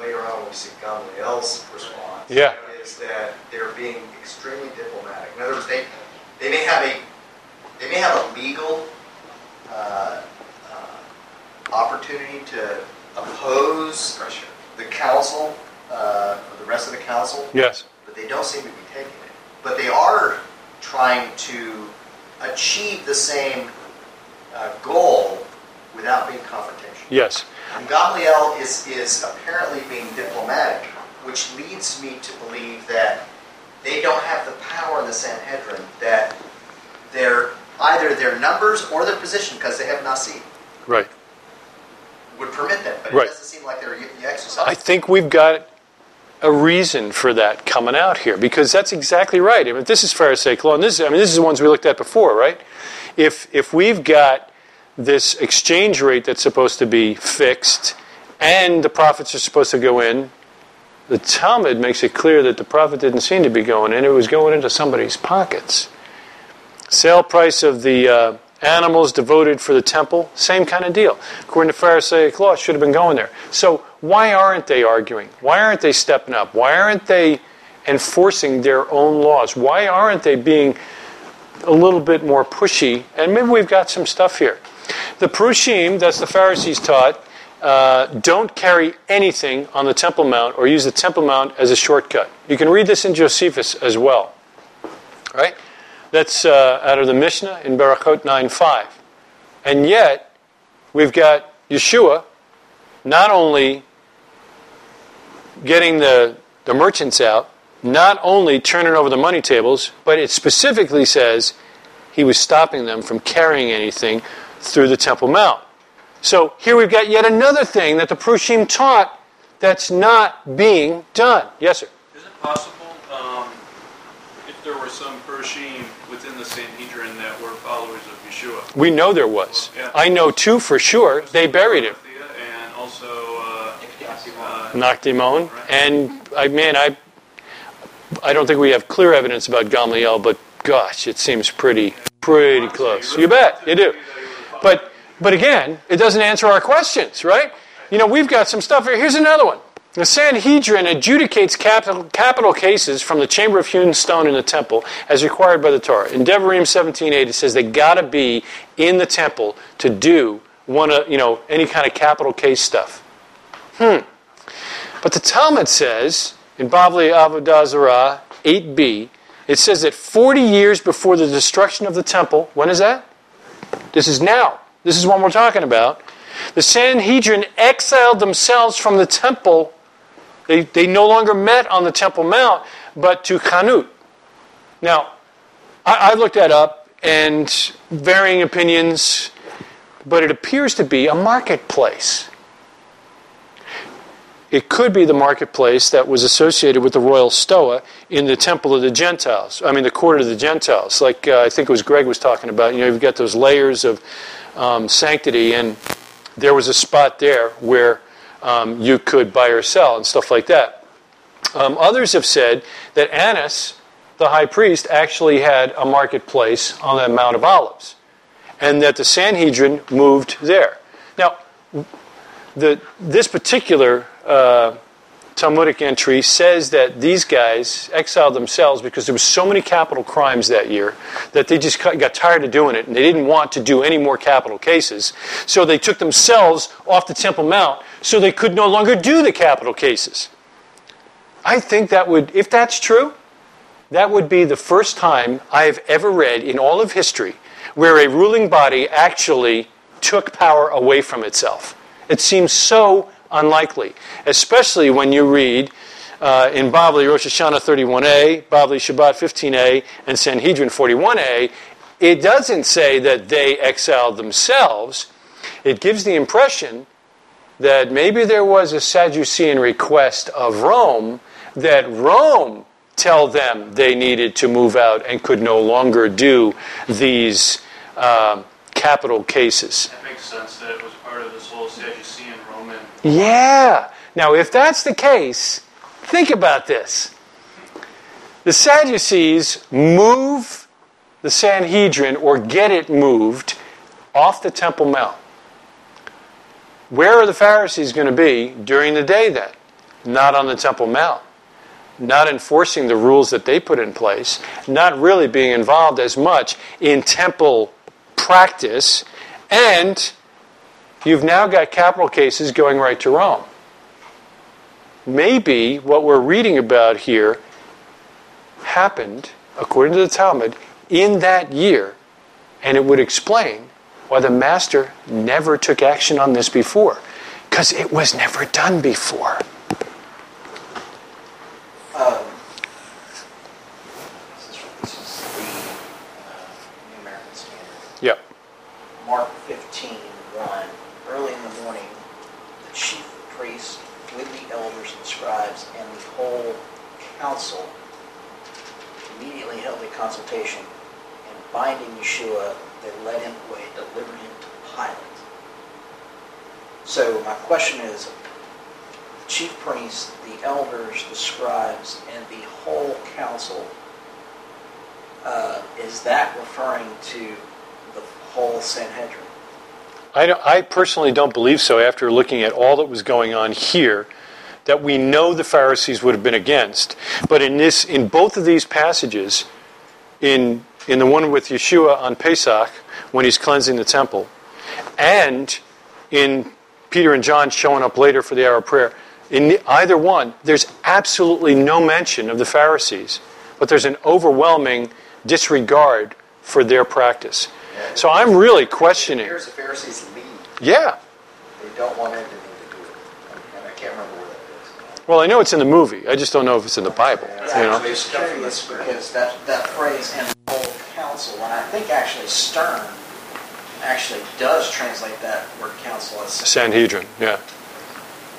later on when we see Gamaliel's response. Yeah. Is that they're being extremely diplomatic. In other words, they, they may have a, they may have a legal, uh, opportunity to oppose the council, uh, or the rest of the council, Yes. but they don't seem to be taking it. But they are trying to achieve the same uh, goal without being confrontational. Yes. And Gamaliel is, is apparently being diplomatic, which leads me to believe that they don't have the power in the Sanhedrin that their either their numbers or their position, because they have Nasi, Right. Would permit that. But Right. it doesn't seem like they're y- I exercising. think we've got a reason for that coming out here because that's exactly right. I mean, this is Pharisaic law, and this is, I mean, this is the ones we looked at before, right? If if we've got this exchange rate that's supposed to be fixed, and the profits are supposed to go in, the Talmud makes it clear that the profit didn't seem to be going in; it was going into somebody's pockets. Sale price of the uh, animals devoted for the temple, same kind of deal. According to Pharisaic law, it should have been going there. So why aren't they arguing? Why aren't they stepping up? Why aren't they enforcing their own laws? Why aren't they being a little bit more pushy? And maybe we've got some stuff here. The Prushim, that's the Pharisees taught, uh, don't carry anything on the Temple Mount or use the Temple Mount as a shortcut. You can read this in Josephus as well. Right? That's uh, out of the Mishnah in Berachot 9.5. And yet, we've got Yeshua not only getting the, the merchants out, not only turning over the money tables, but it specifically says he was stopping them from carrying anything through the Temple Mount. So here we've got yet another thing that the Prushim taught that's not being done. Yes, sir. Is it possible, um, if there were some Prushim the Sanhedrin that were followers of Yeshua? We know there was. Yeah. I know two for sure. They buried him. And also, uh, uh, Nakdimon. And I man, I I don't think we have clear evidence about Gamaliel, but gosh, it seems pretty pretty close. You bet, you do. But but again, it doesn't answer our questions, right? You know, we've got some stuff here. Here's another one. The Sanhedrin adjudicates capital, capital cases from the chamber of hewn stone in the temple as required by the Torah. In Devarim 17:8, it says they got to be in the temple to do one of you know any kind of capital case stuff. Hmm. But the Talmud says in Bavli Avodah Zarah 8b, it says that 40 years before the destruction of the temple, when is that? This is now. This is what we're talking about. The Sanhedrin exiled themselves from the temple. They, they no longer met on the Temple Mount, but to Canut. Now, I, I looked that up, and varying opinions, but it appears to be a marketplace. It could be the marketplace that was associated with the royal stoa in the temple of the Gentiles. I mean, the court of the Gentiles. Like uh, I think it was Greg was talking about. You know, you've got those layers of um, sanctity, and there was a spot there where um, you could buy or sell and stuff like that. Um, others have said that Annas, the high priest, actually had a marketplace on the Mount of Olives, and that the Sanhedrin moved there. Now, the, this particular uh, Talmudic entry says that these guys exiled themselves because there were so many capital crimes that year that they just got tired of doing it and they didn't want to do any more capital cases. So they took themselves off the Temple Mount so they could no longer do the capital cases. I think that would, if that's true, that would be the first time I have ever read in all of history where a ruling body actually took power away from itself. It seems so unlikely, especially when you read uh, in Bavli Rosh Hashanah 31a, Bavli Shabbat 15a, and Sanhedrin 41a. It doesn't say that they exiled themselves. It gives the impression that maybe there was a Sadducean request of Rome that Rome tell them they needed to move out and could no longer do these uh, capital cases. That makes sense that it was part of this whole Sadducean Roman. Yeah. Now, if that's the case, think about this. The Sadducees move the Sanhedrin or get it moved off the Temple Mount. Where are the Pharisees going to be during the day then? Not on the Temple Mount. Not enforcing the rules that they put in place, not really being involved as much in temple practice, and you've now got capital cases going right to Rome. Maybe what we're reading about here happened, according to the Talmud, in that year, and it would explain why the master never took action on this before, because it was never done before. Um, this is, this is the uh, American Standard. Yep. Mark 15, 1. Early in the morning, the chief priest with the elders and scribes and the whole council immediately held a consultation, and binding Yeshua, they led him away, delivered him to Pilate. So my question is, the chief priests, the elders, the scribes, and the whole council, uh, is that referring to the whole Sanhedrin? I, I personally don't believe so after looking at all that was going on here that we know the Pharisees would have been against. But in this in both of these passages, in in the one with Yeshua on Pesach, when he's cleansing the temple, and in Peter and John showing up later for the hour of prayer, in either one, there's absolutely no mention of the Pharisees, but there's an overwhelming disregard for their practice. So I'm really questioning. Here's the Pharisees lead. Yeah. They don't want anything to do with it. And I can't remember where that is. Well, I know it's in the movie. I just don't know if it's in the Bible. Yeah, You know? I'm just curious because that, that phrase "and council," and I think actually Stern actually does translate that word council as Sanhedrin. Yeah.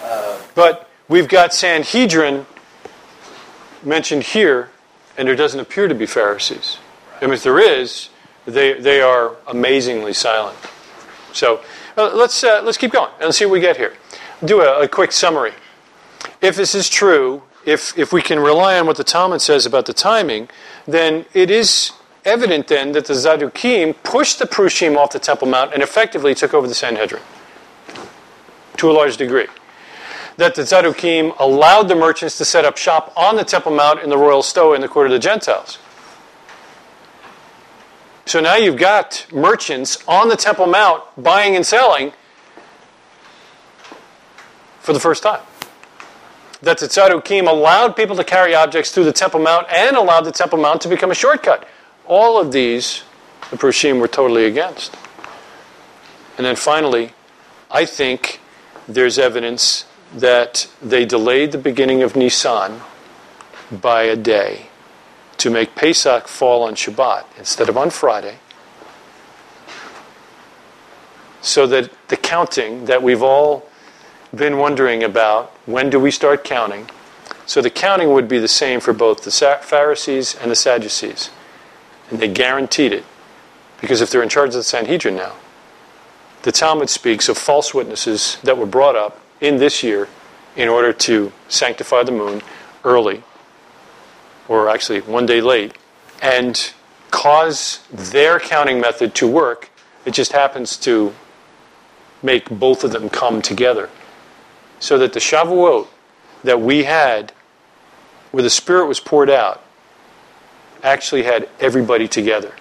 uh, But we've got Sanhedrin mentioned here, and there doesn't appear to be Pharisees. And if there is, they, they are amazingly silent. So uh, let's, uh, let's keep going and see what we get here. Do a, a quick summary. If this is true, if, if we can rely on what the Talmud says about the timing, then it is evident then that the Zadukim pushed the Prushim off the Temple Mount and effectively took over the Sanhedrin to a large degree that the Zadukim allowed the merchants to set up shop on the Temple Mount in the royal stoa in the court of the Gentiles. So now you've got merchants on the Temple Mount buying and selling for the first time. That the Zadukim allowed people to carry objects through the Temple Mount and allowed the Temple Mount to become a shortcut. All of these, the Prushim were totally against. And then finally, I think there's evidence that they delayed the beginning of Nisan by a day to make Pesach fall on Shabbat instead of on Friday, so that the counting that we've all been wondering about when do we start counting? So the counting would be the same for both the Pharisees and the Sadducees. And they guaranteed it. Because if they're in charge of the Sanhedrin now, the Talmud speaks of false witnesses that were brought up in this year in order to sanctify the moon early, or actually one day late, and cause their counting method to work. It just happens to make both of them come together. So that the Shavuot that we had, where the Spirit was poured out, actually had everybody together.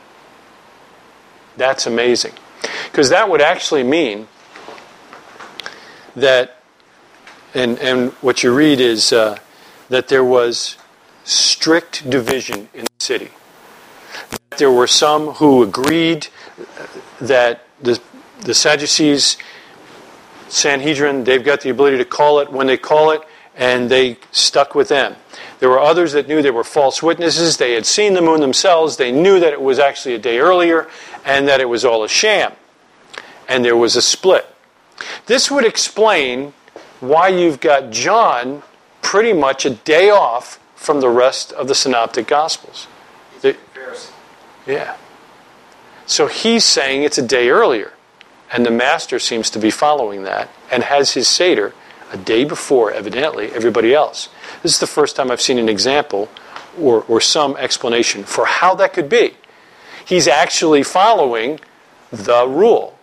That's amazing. Because that would actually mean that, and, and what you read is uh, that there was strict division in the city. There were some who agreed that the the Sadducees, Sanhedrin, they've got the ability to call it when they call it, and they stuck with them. There were others that knew they were false witnesses. They had seen the moon themselves. They knew that it was actually a day earlier and that it was all a sham. And there was a split. This would explain why you've got John pretty much a day off from the rest of the synoptic gospels. The- yeah. So he's saying it's a day earlier. And the master seems to be following that and has his Seder a day before, evidently, everybody else. This is the first time I've seen an example or, or some explanation for how that could be. He's actually following the rule.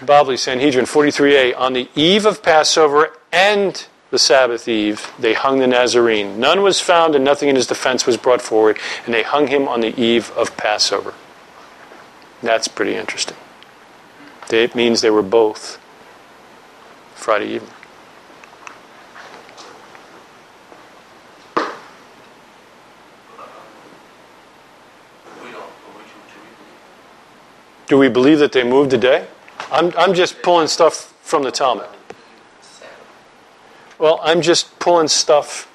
Bavli Sanhedrin 43a on the eve of Passover and the Sabbath eve, they hung the Nazarene. None was found, and nothing in his defense was brought forward, and they hung him on the eve of Passover. That's pretty interesting. It means they were both Friday evening. Don't, we do, we believe? Do we believe that they moved a day? I'm, I'm just pulling stuff from the Talmud. Well, I'm just pulling stuff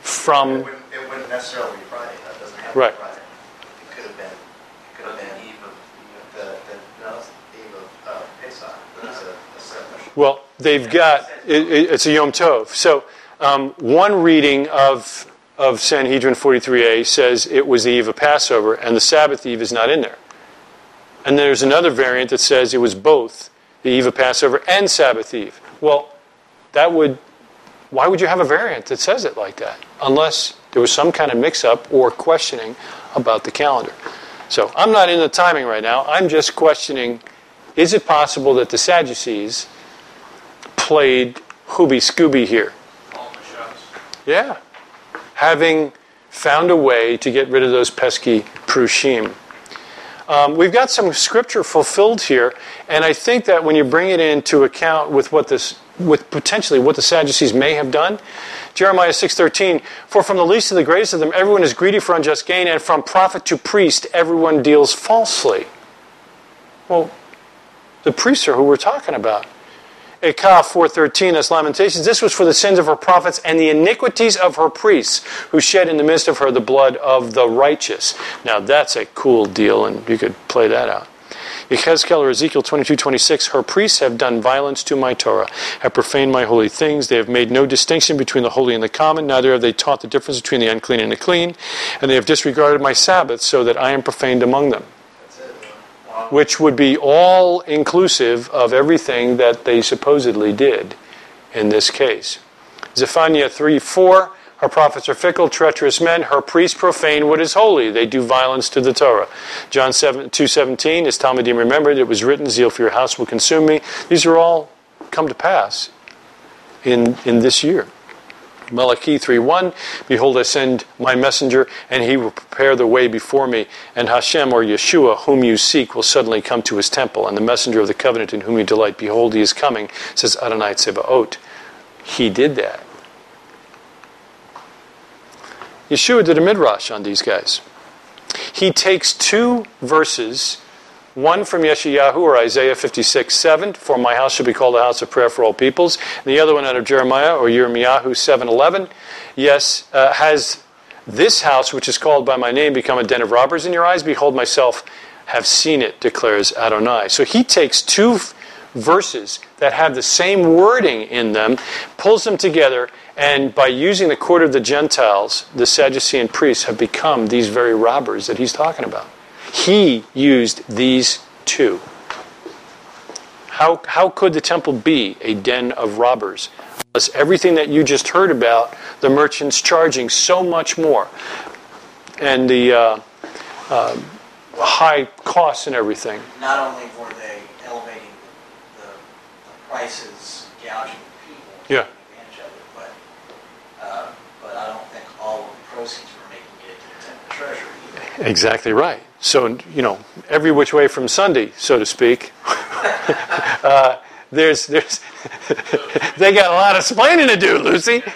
It from. wouldn't, it wouldn't necessarily be Friday, that doesn't Right. Friday. It could have been, it could On have the been eve of, the, the, no, it's the eve of, uh, Pesach, it's a, a separate. Well, they've got it, it, it's a Yom Tov. So um, one reading of of Sanhedrin 43a says it was the eve of Passover, and the Sabbath eve is not in there. And there's another variant that says it was both the eve of Passover and Sabbath eve. Well, that would why would you have a variant that says it like that unless there was some kind of mix-up or questioning about the calendar? So I'm not in the timing right now. I'm just questioning: Is it possible that the Sadducees played Hooby Scooby here. Yeah. Having found a way to get rid of those pesky Prushim. Um, we've got some scripture fulfilled here, and I think that when you bring it into account with what this, with potentially what the Sadducees may have done, Jeremiah 6:13, for from the least to the greatest of them, everyone is greedy for unjust gain, and from prophet to priest, everyone deals falsely. Well, the priests are who we're talking about. Eichah 4.13, that's Lamentations. This was for the sins of her prophets and the iniquities of her priests, who shed in the midst of her the blood of the righteous. Now that's a cool deal, and you could play that out. Yechezkel or Ezekiel 22.26, her priests have done violence to my Torah, have profaned my holy things. They have made no distinction between the holy and the common, neither have they taught the difference between the unclean and the clean, and they have disregarded my Sabbath, so that I am profaned among them which would be all inclusive of everything that they supposedly did in this case. Zephaniah 3 4, her prophets are fickle, treacherous men. Her priests profane what is holy. They do violence to the Torah. John 7, 2.17, as Talmidim remembered, it was written, Zeal for your house will consume me. These are all come to pass in, in this year. Malachi 3.1, Behold, I send my messenger, and he will prepare the way before me. And Hashem, or Yeshua, whom you seek, will suddenly come to his temple. And the messenger of the covenant in whom you delight, behold, he is coming, says Adonai Tzevaot. He did that. Yeshua did a midrash on these guys. He takes two verses, one from Yeshayahu or Isaiah 56 7, for my house shall be called a house of prayer for all peoples, and the other one out of Jeremiah or Yirmiyahu 7 11. Yes, uh, has this house, which is called by my name, become a den of robbers in your eyes? Behold, myself have seen it, declares Adonai. So he takes two verses that have the same wording in them, pulls them together, and by using the court of the Gentiles, the Sadducean priests have become these very robbers that he's talking about. He used these two. How, how could the temple be a den of robbers? Unless everything that you just heard about, the merchants charging so much more, and the uh, uh, high costs and everything. Not only were they elevating the, the prices, gouging people, Yeah. taking advantage of it, but, uh, but I don't think all of the proceeds were making it to the temple treasury either. Exactly right. So, you know, every which way from Sunday, so to speak. uh, there's, there's, they got a lot of explaining to do, Lucy. So, so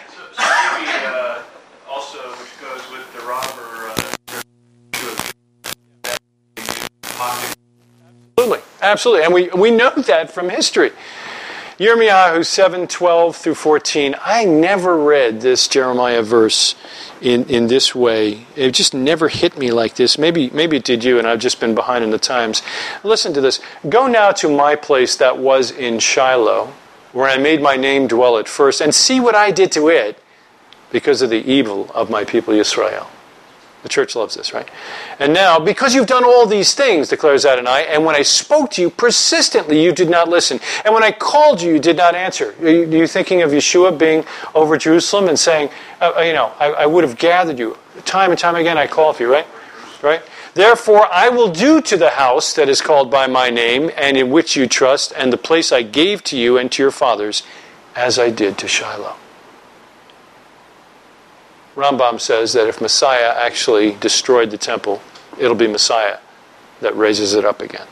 maybe uh, also, which goes with the robber, uh, Absolutely. And we, we know that from history. Yirmiyahu 7 12 through 14. I never read this Jeremiah verse in, in this way. It just never hit me like this. Maybe, maybe it did you, and I've just been behind in the times. Listen to this. Go now to my place that was in Shiloh, where I made my name dwell at first, and see what I did to it because of the evil of my people Israel. The church loves this, right? And now, because you've done all these things, declares Adonai, and when I spoke to you persistently, you did not listen. And when I called you, you did not answer. Are you, are you thinking of Yeshua being over Jerusalem and saying, uh, uh, you know, I, I would have gathered you time and time again, I called for you, right? Right? Therefore, I will do to the house that is called by my name and in which you trust, and the place I gave to you and to your fathers, as I did to Shiloh. Rambam says that if Messiah actually destroyed the temple, it'll be Messiah that raises it up again.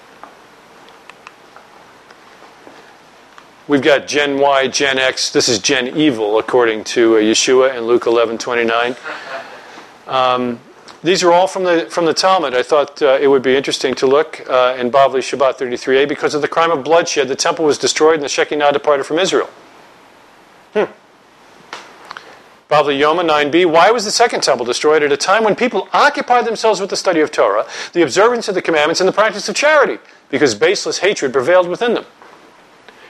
We've got Gen Y, Gen X. This is Gen Evil, according to uh, Yeshua in Luke 11 29. Um, these are all from the, from the Talmud. I thought uh, it would be interesting to look uh, in Bavli Shabbat 33a because of the crime of bloodshed. The temple was destroyed and the Shekinah departed from Israel. Hmm. Bavli Yoma 9b. Why was the second temple destroyed at a time when people occupied themselves with the study of Torah, the observance of the commandments, and the practice of charity? Because baseless hatred prevailed within them.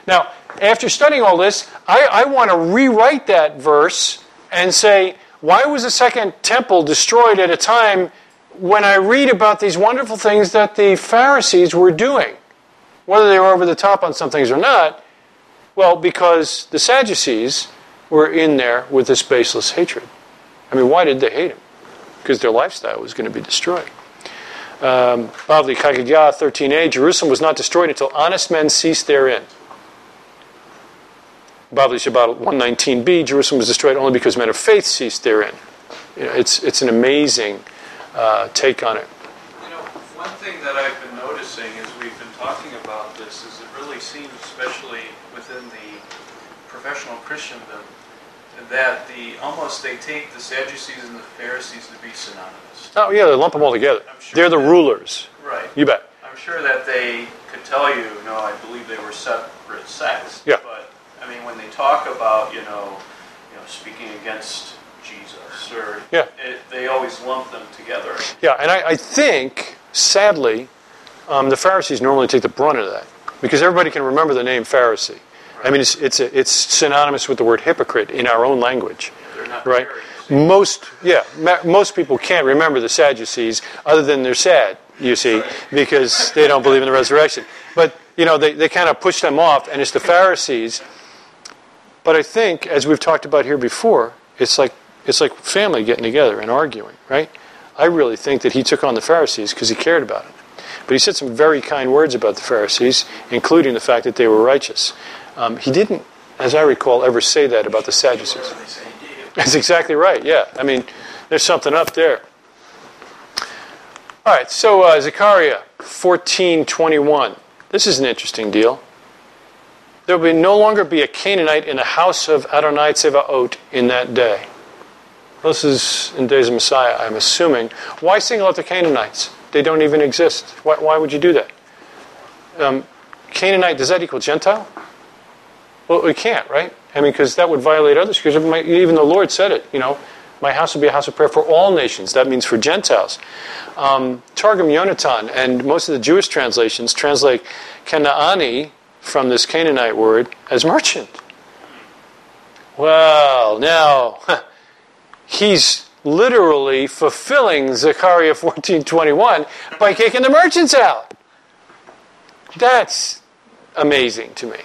Now, after studying all this, I, I want to rewrite that verse and say, why was the second temple destroyed at a time when I read about these wonderful things that the Pharisees were doing? Whether they were over the top on some things or not, well, because the Sadducees were in there with this baseless hatred. I mean, why did they hate him? Because their lifestyle was going to be destroyed. Um, Bavli Kakagya 13a Jerusalem was not destroyed until honest men ceased therein. Bavli Shabbat 119b Jerusalem was destroyed only because men of faith ceased therein. You know, it's, it's an amazing uh, take on it. You know, one thing that I've been noticing as we've been talking about this is it really seems, especially within the professional Christendom, that the almost they take the Sadducees and the Pharisees to be synonymous. Oh, yeah, they lump them all together. Sure They're the that- rulers. Right. You bet. I'm sure that they could tell you, no, I believe they were separate sects. Yeah. But I mean, when they talk about, you know, you know, speaking against Jesus, or Yeah. it, they always lump them together. Yeah, and I, I think, sadly, um, the Pharisees normally take the brunt of that because everybody can remember the name Pharisee. I mean, it's, it's, a, it's synonymous with the word hypocrite in our own language, not right? Most, yeah, ma- most people can't remember the Sadducees other than they're sad, you see, because they don't believe in the resurrection. But, you know, they, they kind of push them off, and it's the Pharisees. But I think, as we've talked about here before, it's like, it's like family getting together and arguing, right? I really think that he took on the Pharisees because he cared about it. But he said some very kind words about the Pharisees, including the fact that they were righteous. Um, he didn't, as I recall, ever say that about the Sadducees. That's exactly right. Yeah, I mean, there's something up there. All right, so uh, Zechariah 14:21. This is an interesting deal. There will no longer be a Canaanite in the house of Adonai Tzevaot in that day. This is in days of Messiah, I'm assuming. Why single out the Canaanites? They don't even exist. Why, why would you do that? Um, Canaanite, does that equal Gentile? Well, we can't, right? I mean, because that would violate others. Because even the Lord said it. You know, my house will be a house of prayer for all nations. That means for Gentiles. Um, Targum Yonatan and most of the Jewish translations translate Canaani from this Canaanite word as merchant. Well, now he's literally fulfilling Zechariah 14:21 by kicking the merchants out. That's amazing to me.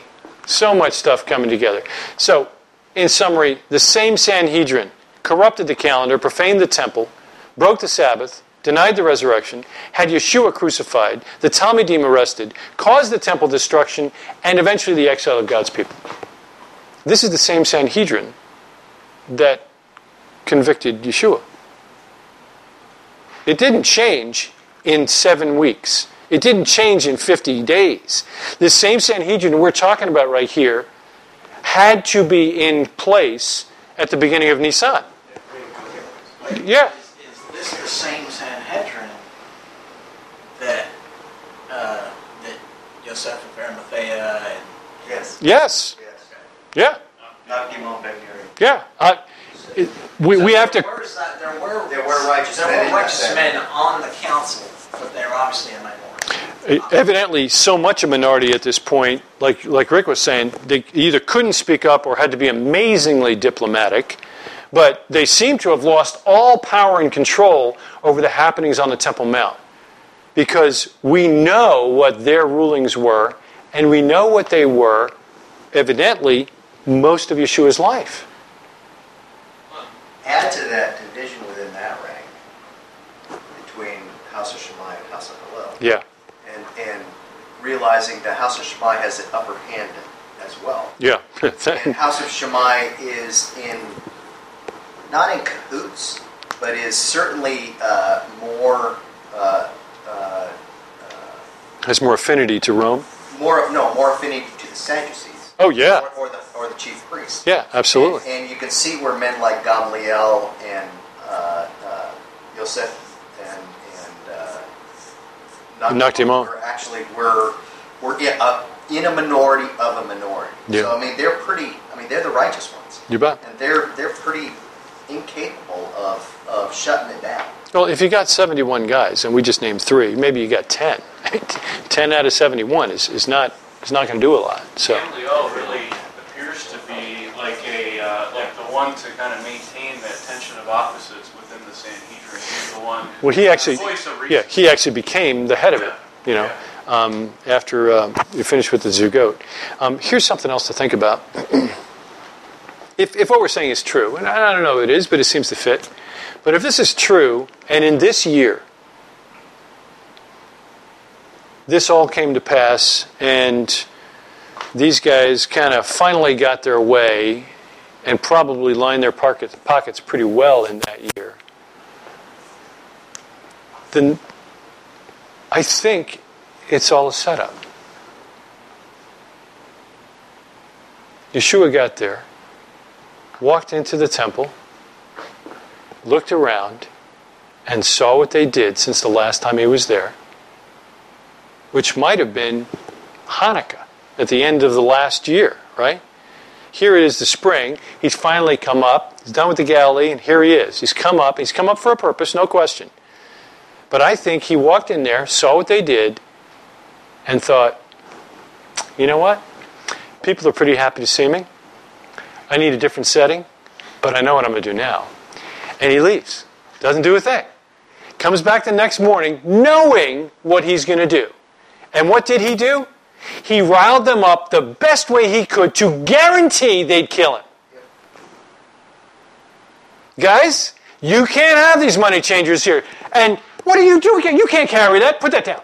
So much stuff coming together. So, in summary, the same Sanhedrin corrupted the calendar, profaned the temple, broke the Sabbath, denied the resurrection, had Yeshua crucified, the Talmidim arrested, caused the temple destruction, and eventually the exile of God's people. This is the same Sanhedrin that convicted Yeshua. It didn't change in seven weeks. It didn't change in 50 days. This same Sanhedrin we're talking about right here had to be in place at the beginning of Nisan. Yeah. Is, is this the same Sanhedrin that uh, that Yosef of Arimathea and Yes. Yes. Yes. Yeah. Not Gimel Ben Yeah. Uh, it, we, we have to. There were, there were, There were righteous there men were righteous day. men on the council, but they were obviously a minority. Evidently so much a minority at this point, like, like Rick was saying, they either couldn't speak up or had to be amazingly diplomatic, but they seem to have lost all power and control over the happenings on the Temple Mount. Because we know what their rulings were, and we know what they were, evidently, most of Yeshua's life. Add to that division within that rank between House of Shammai and House of Hillel. Yeah, realizing that House of Shammai has an upper hand as well. yeah. And House of Shammai is in, not in cahoots, but is certainly uh, more, uh, uh, Has more affinity to Rome. more, no, more affinity to the Sadducees. Oh, yeah. Or, or the, or the chief priests. Yeah, absolutely. And, and you can see where men like Gamaliel and uh, uh, Yosef and uh, Nakdimon. were actually we're in a, in a minority of a minority. Yeah. So I mean, they're pretty. I mean, they're the righteous ones, You bet. and they're they're pretty incapable of of shutting it down. Well, if you got 71 guys, and we just named three, maybe you got 10. 10 out of 71 is, is not is not going to do a lot. So, Gamaliel really appears to be like a uh, like the one to kind of maintain that tension of opposites within the Sanhedrin. He's the one. well, he actually, the voice of yeah, he actually became the head of it. You know, Yeah. um, after uh, you finish with the Zugot. Um, here's something else to think about. if, if what we're saying is true, and I don't know if it is, but it seems to fit. But if this is true, and in this year, this all came to pass, and these guys kind of finally got their way and probably lined their pockets pretty well in that year, then I think it's all a setup. Yeshua got there, walked into the temple, looked around, and saw what they did since the last time he was there, which might have been Hanukkah at the end of the last year, right? Here it is the spring. He's finally come up. He's done with the Galilee, and here he is. He's come up. He's come up for a purpose, no question. But I think he walked in there, saw what they did, and thought, you know what? People are pretty happy to see me. I need a different setting, but I know what I'm going to do now. And he leaves. Doesn't do a thing. Comes back the next morning knowing what he's going to do. And what did he do? He riled them up the best way he could to guarantee they'd kill him. Guys, you can't have these money changers here. And what are you doing? You can't carry that. Put that down.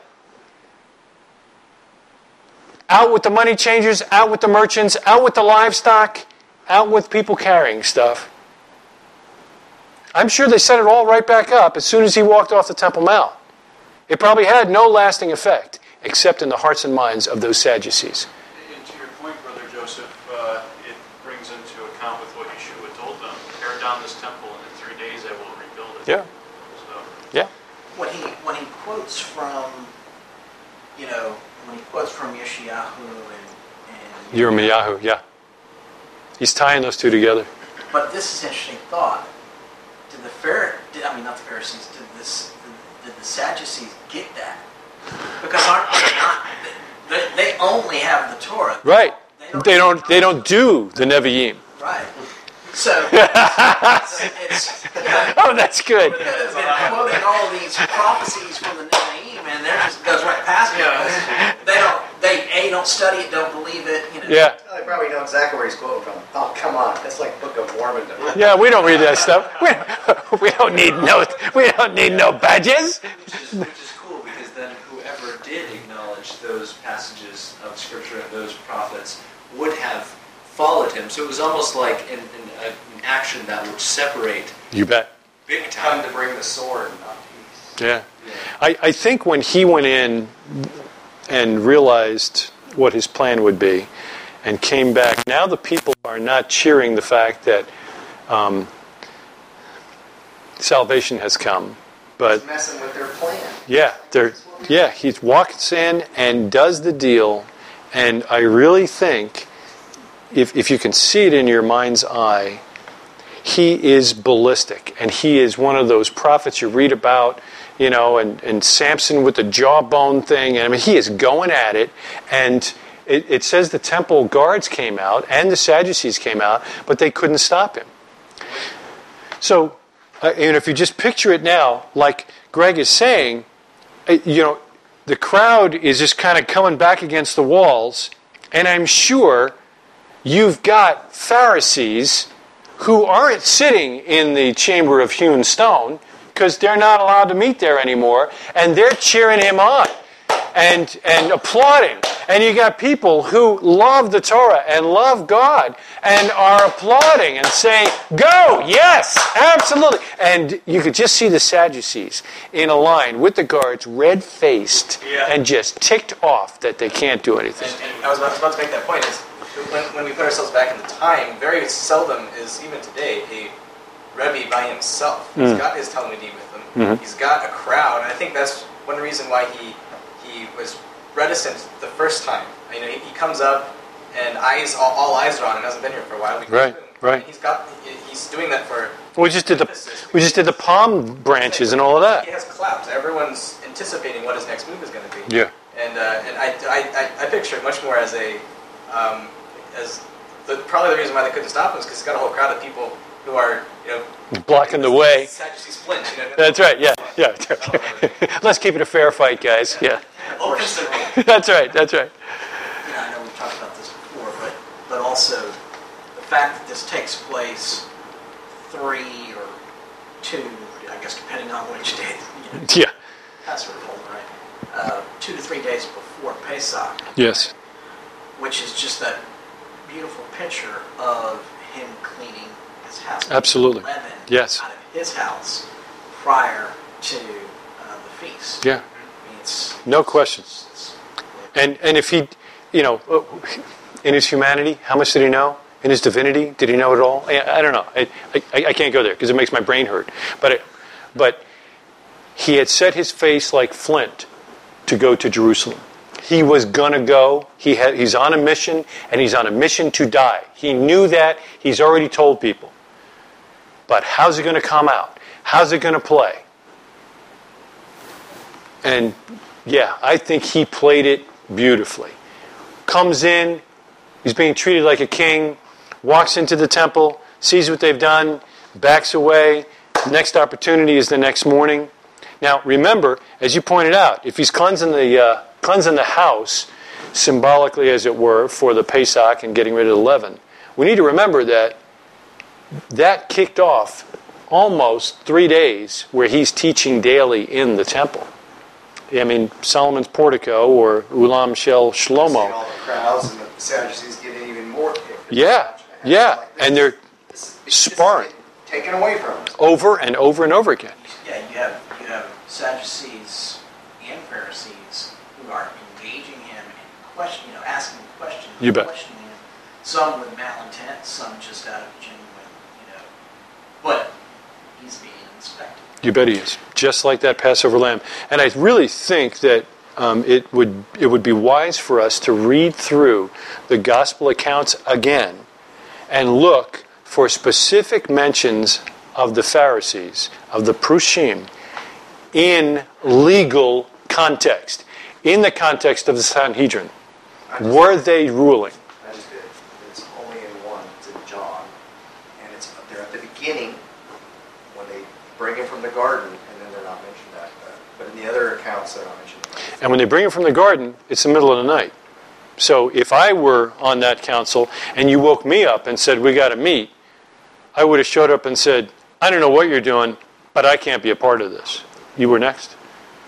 Out with the money changers, out with the merchants, out with the livestock, out with people carrying stuff. I'm sure they set it all right back up as soon as he walked off the Temple Mount. It probably had no lasting effect, except in the hearts and minds of those Sadducees. And to your point, Brother Joseph, uh, it brings into account with what Yeshua told them: tear down this temple, and in three days I will rebuild it. Yeah. So, Yeah. when he when he quotes from, you know, when he quotes from Yeshayahu and, and Yirmiyahu, yeah. He's tying those two together. But this is an interesting thought. Did the Phar- I mean not the Pharisees, did this did, did the Sadducees get that? Because aren't they not they, they only have the Torah. Right. They don't they don't do the Nevi'im. Right. So it's, it's you know, Oh, that's good. they've been quoting all these prophecies from the Nevi'im, and they're just goes right past it. because They don't. They a don't study it, don't believe it. You know. Yeah. They probably know exactly where he's quoting from. Oh, come on, that's like Book of Mormon. Yeah, we don't read that stuff. We, we don't need no we don't need no badges. Which is, which is cool because then whoever did acknowledge those passages of scripture and those prophets would have followed him. So it was almost like an, an, an action that would separate You bet. big time. to bring the sword, not peace. Yeah. I, I think when he went in and realized what his plan would be and came back, now the people are not cheering the fact that um, salvation has come. But He's messing with their plan. yeah, they're yeah, he walks in and does the deal, and I really think if if you can see it in your mind's eye, he is ballistic, and he is one of those prophets you read about, you know, and, and Samson with the jawbone thing, and I mean he is going at it, and it, it says the temple guards came out and the Sadducees came out, but they couldn't stop him. So, uh, and if you just picture it now, like Greg is saying, uh, you know, the crowd is just kind of coming back against the walls, and I'm sure you've got Pharisees who aren't sitting in the chamber of hewn stone because they're not allowed to meet there anymore, and they're cheering him on and, and applauding. And you got people who love the Torah and love God and are applauding and saying, Go, yes, absolutely. And you could just see the Sadducees in a line with the guards, red faced Yeah. and just ticked off that they can't do anything. And, and I was about, I was about to make that point is when, when we put ourselves back in the time, very seldom is even today a Rebbe by himself. He's Mm. got his Talmidim with him. Mhm. He's got a crowd. And I think that's one reason why he he was reticent the first time. You know, he, he comes up and eyes all, all eyes are on him. Hasn't been here for a while. Right, right. He's got he's doing that for. We just did the we just did the palm branches and all of that. He has claps. Everyone's anticipating what his next move is going to be. Yeah. And uh, and I, I, I, I picture it much more as a um, as the, probably the reason why they couldn't stop him is because he's got a whole crowd of people who are you know Blocking the way. Sadducees flinch. You know, That's right. Yeah. Yeah. Let's keep it a fair fight, guys. Yeah. Or considering, That's right. That's right. you know, I know we've talked about this before, but, but also the fact that this takes place three or two, I guess depending on which day, you know, Yeah. Passover falls, right? Uh, two to three days before Pesach, Yes. which is just that beautiful picture of him cleaning his house. Absolutely. Leaven Yes. Out of his house prior to uh, the feast. Yeah. I mean, it's, No question. it's- And and if he, you know, uh, in his humanity, how much did he know? In his divinity, did he know it all? I, I don't know. I, I, I can't go there because it makes my brain hurt. But it, but he had set his face like flint to go to Jerusalem. He was gonna go. He had, he's on a mission, and he's on a mission to die. He knew that. He's already told people. But how's it going to come out? How's it going to play? And yeah, I think he played it beautifully. Comes in, he's being treated like a king, walks into the temple, sees what they've done, backs away. Next opportunity is the next morning. Now, remember, as you pointed out, if he's cleansing the, uh, cleansing the house, symbolically as it were, for the Pesach and getting rid of the leaven, we need to remember that that kicked off almost three days where he's teaching daily in the temple. I mean, Solomon's portico or Ulam Shel Seeing Shlomo. all the crowds and the Sadducees getting even more. Yeah, yeah, and they're This- it's sparring. Taken away from us. over and over and over again. Yeah, you have you have Sadducees and Pharisees who are engaging him in question, you know, asking questions, You bet. questioning him. Some with malintent, some just out of genuine, you know. But he's being inspected. You bet he is. Just like that Passover lamb. And I really think that um, it, would, it would be wise for us to read through the gospel accounts again and look for specific mentions of the Pharisees, of the Prushim, in legal context, in the context of the Sanhedrin. Just- Were they ruling? I just did. It's only in one. It's in John, and it's they're at the beginning when they bring him from the garden, and then they're not mentioned that. Uh, but in the other accounts, they're not mentioned. And when they bring him from the garden, it's the middle of the night. So if I were on that council and you woke me up and said, We got to meet, I would have showed up and said, I don't know what you're doing, but I can't be a part of this. You were next.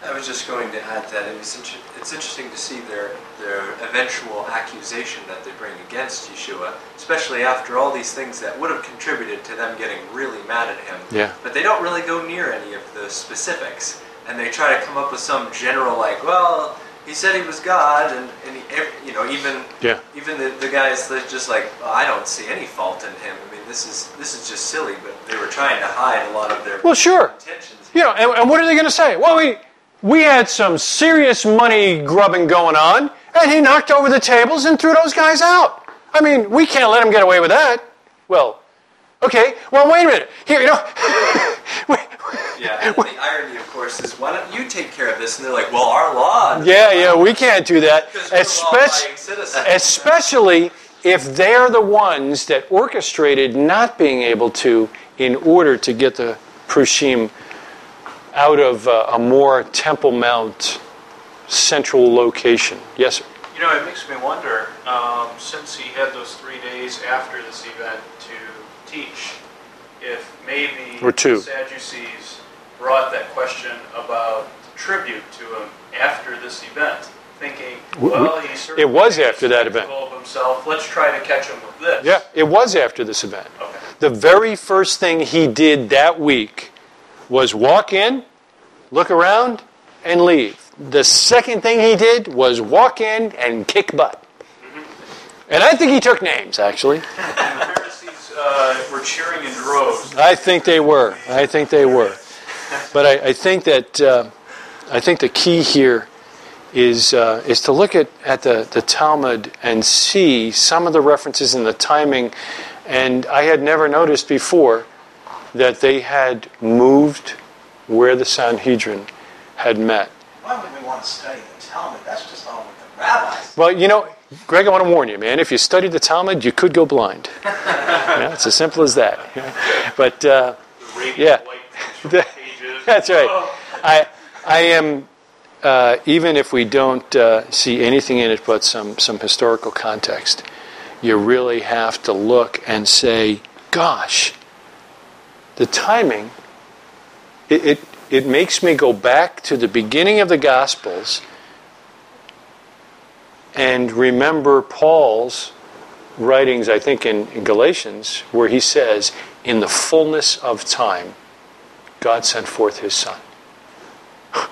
I was just going to add that it was inter- it's interesting to see their their eventual accusation that they bring against Yeshua, especially after all these things that would have contributed to them getting really mad at him. Yeah. But they don't really go near any of the specifics, and they try to come up with some general like, well, he said he was God, and, and he, you know, even Yeah. even the, the guys that just like, "Oh, I don't see any fault in him. I mean, this is this is just silly, but they were trying to hide a lot of their Well, sure. intentions. You know, and, and what are they going to say? Well, we we had some serious money grubbing going on, and he knocked over the tables and threw those guys out. I mean, we can't let him get away with that. Well, okay. Well, wait a minute. Here, you know. Yeah, the irony, of course, is why don't you take care of this? And they're like, well, our law. yeah, yeah, we can't do that. Especially, especially if they're the ones that orchestrated not being able to in order to get the Prushim out of uh, a more Temple Mount central location. Yes, sir. You know, it makes me wonder, um, since he had those three days after this event to teach, if maybe Or two. the Sadducees brought that question about tribute to him after this event, thinking, well, he certainly it was after that event. Of himself. Let's try to catch him with this. Yeah, it was after this event. Okay. The very first thing he did that week was walk in, look around, and leave. The second thing he did was walk in and kick butt. And I think he took names, actually. Pharisees uh, were cheering in droves. I think they were. I think they were. But I, I think that uh, I think the key here is uh, is to look at, at the, the Talmud and see some of the references in the timing. And I had never noticed before that they had moved where the Sanhedrin had met. Why would we want to study the Talmud? That's just all with the rabbis. Well, you know, Greg, I want to warn you, man. If you study the Talmud, you could go blind. yeah, it's as simple as that. But uh, The Yeah. light the pages. That's right. Oh. I, I am, uh, even if we don't uh, see anything in it but some, some historical context, you really have to look and say, gosh, the timing, it, it, it makes me go back to the beginning of the Gospels and remember Paul's writings, I think, in, in Galatians, where he says, in the fullness of time, God sent forth his son.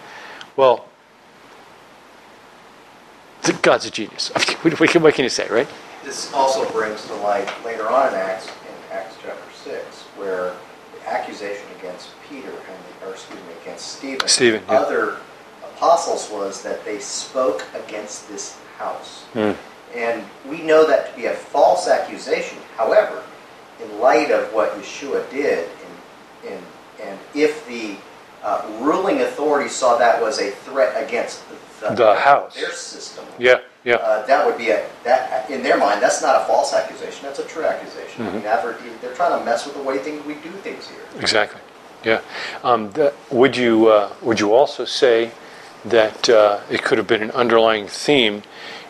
Well, God's a genius. What what what can you say, right? This also brings to light later on in Acts, in Acts chapter 6, where the accusation against Peter and, or excuse me, against Stephen, Stephen, yeah. other apostles was that they spoke against this house. Hmm. And we know that to be a false accusation. However, in light of what Yeshua did, and, and, and if the uh, ruling authority saw that was a threat against the, The house. their system, Yeah, yeah. uh, that would be a that in their mind. That's not a false accusation. That's a true accusation. I mean, Mm-hmm. adver- they're trying to mess with the way things we do things here. Exactly. Yeah. Um, would you uh, would you also say that uh, it could have been an underlying theme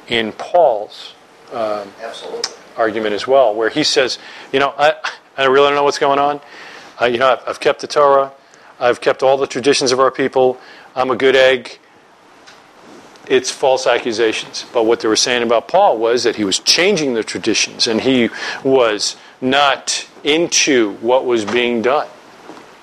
in Paul's Absolutely. argument as well, where he says, you know, I, I really don't know what's going on. Uh, you know, I've, I've kept the Torah, I've kept all the traditions of our people. I'm a good egg. It's false accusations. But what they were saying about Paul was that he was changing the traditions and he was not into what was being done.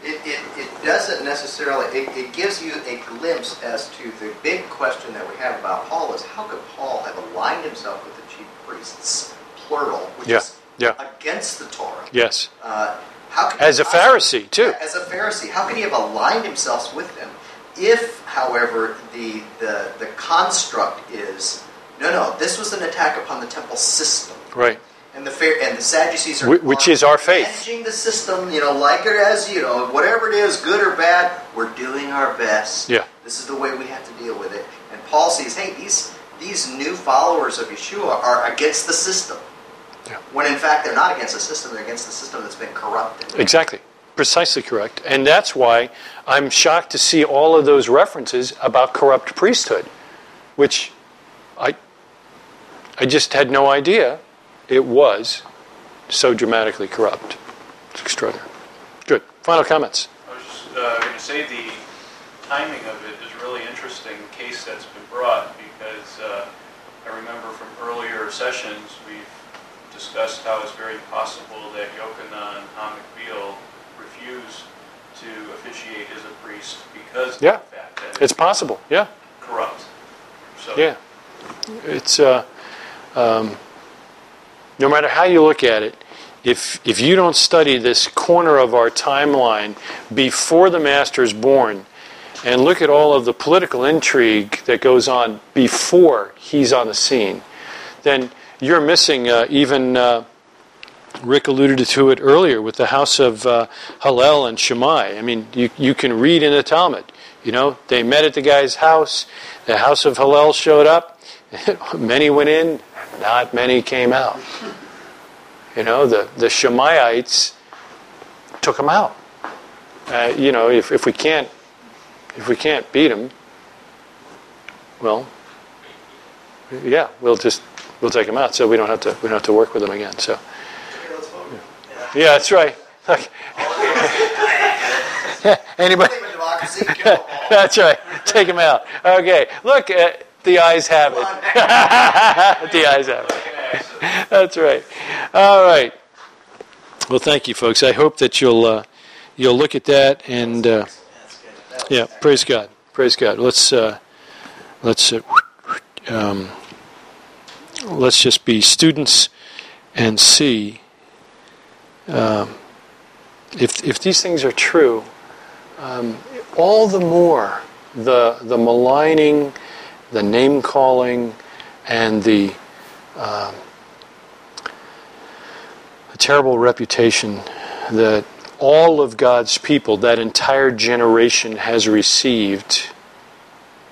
It, it, it doesn't necessarily. It, it gives you a glimpse as to the big question that we have about Paul is how could Paul have aligned himself with the chief priests, plural, which Yeah, is yeah. against the Torah. Yes. Uh, how As a Pharisee, too. As a Pharisee, how could he have aligned himself with them? If, however, the, the, the construct is no, no, this was an attack upon the temple system. Right. And the and the Sadducees are Wh- which is our faith. managing the system, you know, like it as you know, whatever it is, good or bad, we're doing our best. Yeah. This is the way we have to deal with it. And Paul sees, hey, these these new followers of Yeshua are against the system. Yeah. When in fact they're not against the system, they're against the system that's been corrupted. Exactly. Precisely correct. And that's why I'm shocked to see all of those references about corrupt priesthood, which I, I just had no idea it was so dramatically corrupt. It's extraordinary. Good. Final comments. I was just uh, going to say the timing of it is really interesting case that's been brought because uh, I remember from earlier sessions we've discussed how it's very possible that Yochanan HaMikveel refused to officiate as a priest because Yeah. of the fact that It's possible. Yeah. corrupt. So Yeah. It's, uh, um, no matter how you look at it, if, if you don't study this corner of our timeline before the Master is born, and look at all of the political intrigue that goes on before he's on the scene, then you're missing uh, even. Uh, Rick alluded to it earlier with the house of uh, Hillel and Shammai. I mean, you, you can read in the Talmud. You know, they met at the guy's house. The house of Hillel showed up. many went in, not many came out. You know, the, the Shammaites took them out. Uh, you know, if, if we can't if we can't beat them, well, yeah, we'll just we'll take them out, so we don't have to we don't have to work with them again. So, Okay, let's vote. yeah, that's right. Anybody? Believe in democracy, kill them all. That's right. Take them out. Okay. Look, uh, the eyes have it. the eyes have it. That's right. All right. Well, thank you, folks. I hope that you'll uh, you'll look at that and uh, yeah, praise God. Praise God. Let's uh, let's uh, um, let's just be students and see um, if if these things are true. Um, all the more the the maligning, the name calling, and the uh, a terrible reputation that all of God's people, that entire generation has received,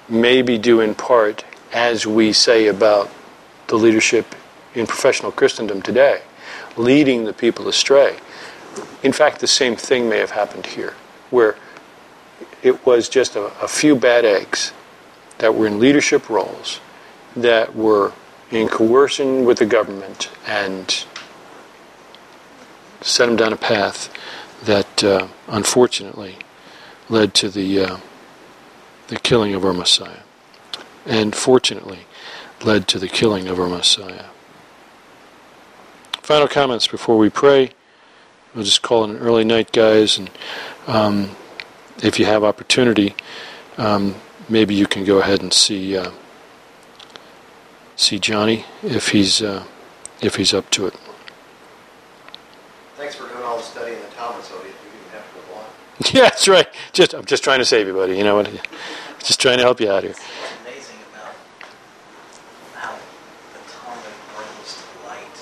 may be due in part, as we say about the leadership in professional Christendom today, leading the people astray. In fact, the same thing may have happened here, where it was just a, a few bad eggs that were in leadership roles that were in coercion with the government and set them down a path that uh, unfortunately led to the uh, the killing of our Messiah, and fortunately led to the killing of our Messiah. Final comments before we pray. We'll just call it an early night, guys, and um, if you have opportunity, um, maybe you can go ahead and see uh, see Johnny if he's uh, if he's up to it. Thanks for doing all the study in the Talmud, so we didn't have to go blind. Yeah, that's right. Just I'm just trying to save you, buddy. You know what? Just trying to help you out here. What's amazing about how the Talmud brings to light,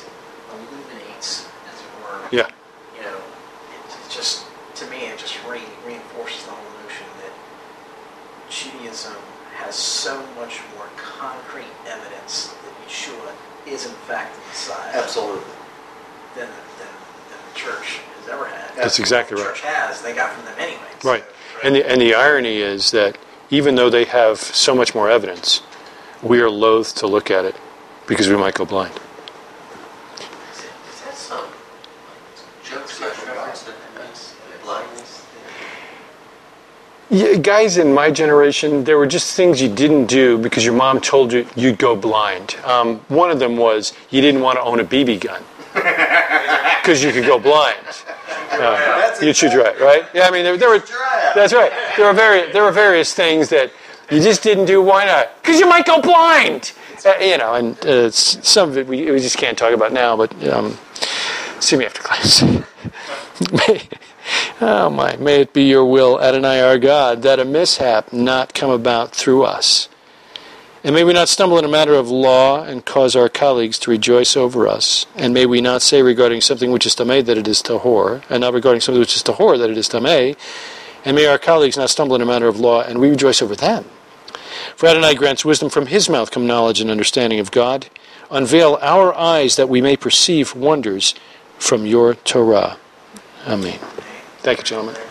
illuminates, as it were. Yeah. You know, it, it just to me it just re- reinforces the whole notion that Judaism has so much more concrete evidence that Yeshua is in fact the Messiah Absolutely. than, than, than the church has ever had. That's exactly the right. church has. They got from them anyways. Right. And the, and the irony is that even though they have so much more evidence, we are loath to look at it because we might go blind. Is, it, is that some like, joke slash reference that means blindness? Yeah, guys in my generation, there were just things you didn't do because your mom told you you'd go blind. Um, one of them was you didn't want to own a BB gun because you could go blind. Uh, you should try, right? Yeah, I mean, there, there were. That's right. There were very, there were various things that you just didn't do. Why not? Because you might go blind. Uh, you know, and uh, some of it we, we just can't talk about now. But um, see me after class. Oh my, may it be your will, Adonai our God, that a mishap not come about through us. And may we not stumble in a matter of law and cause our colleagues to rejoice over us. And may we not say regarding something which is tameh that it is tahor, and not regarding something which is tahor that it is tameh. And may our colleagues not stumble in a matter of law, and we rejoice over them. For Adonai grants wisdom from his mouth come knowledge and understanding of God. Unveil our eyes that we may perceive wonders from your Torah. Amen. Thank you, gentlemen.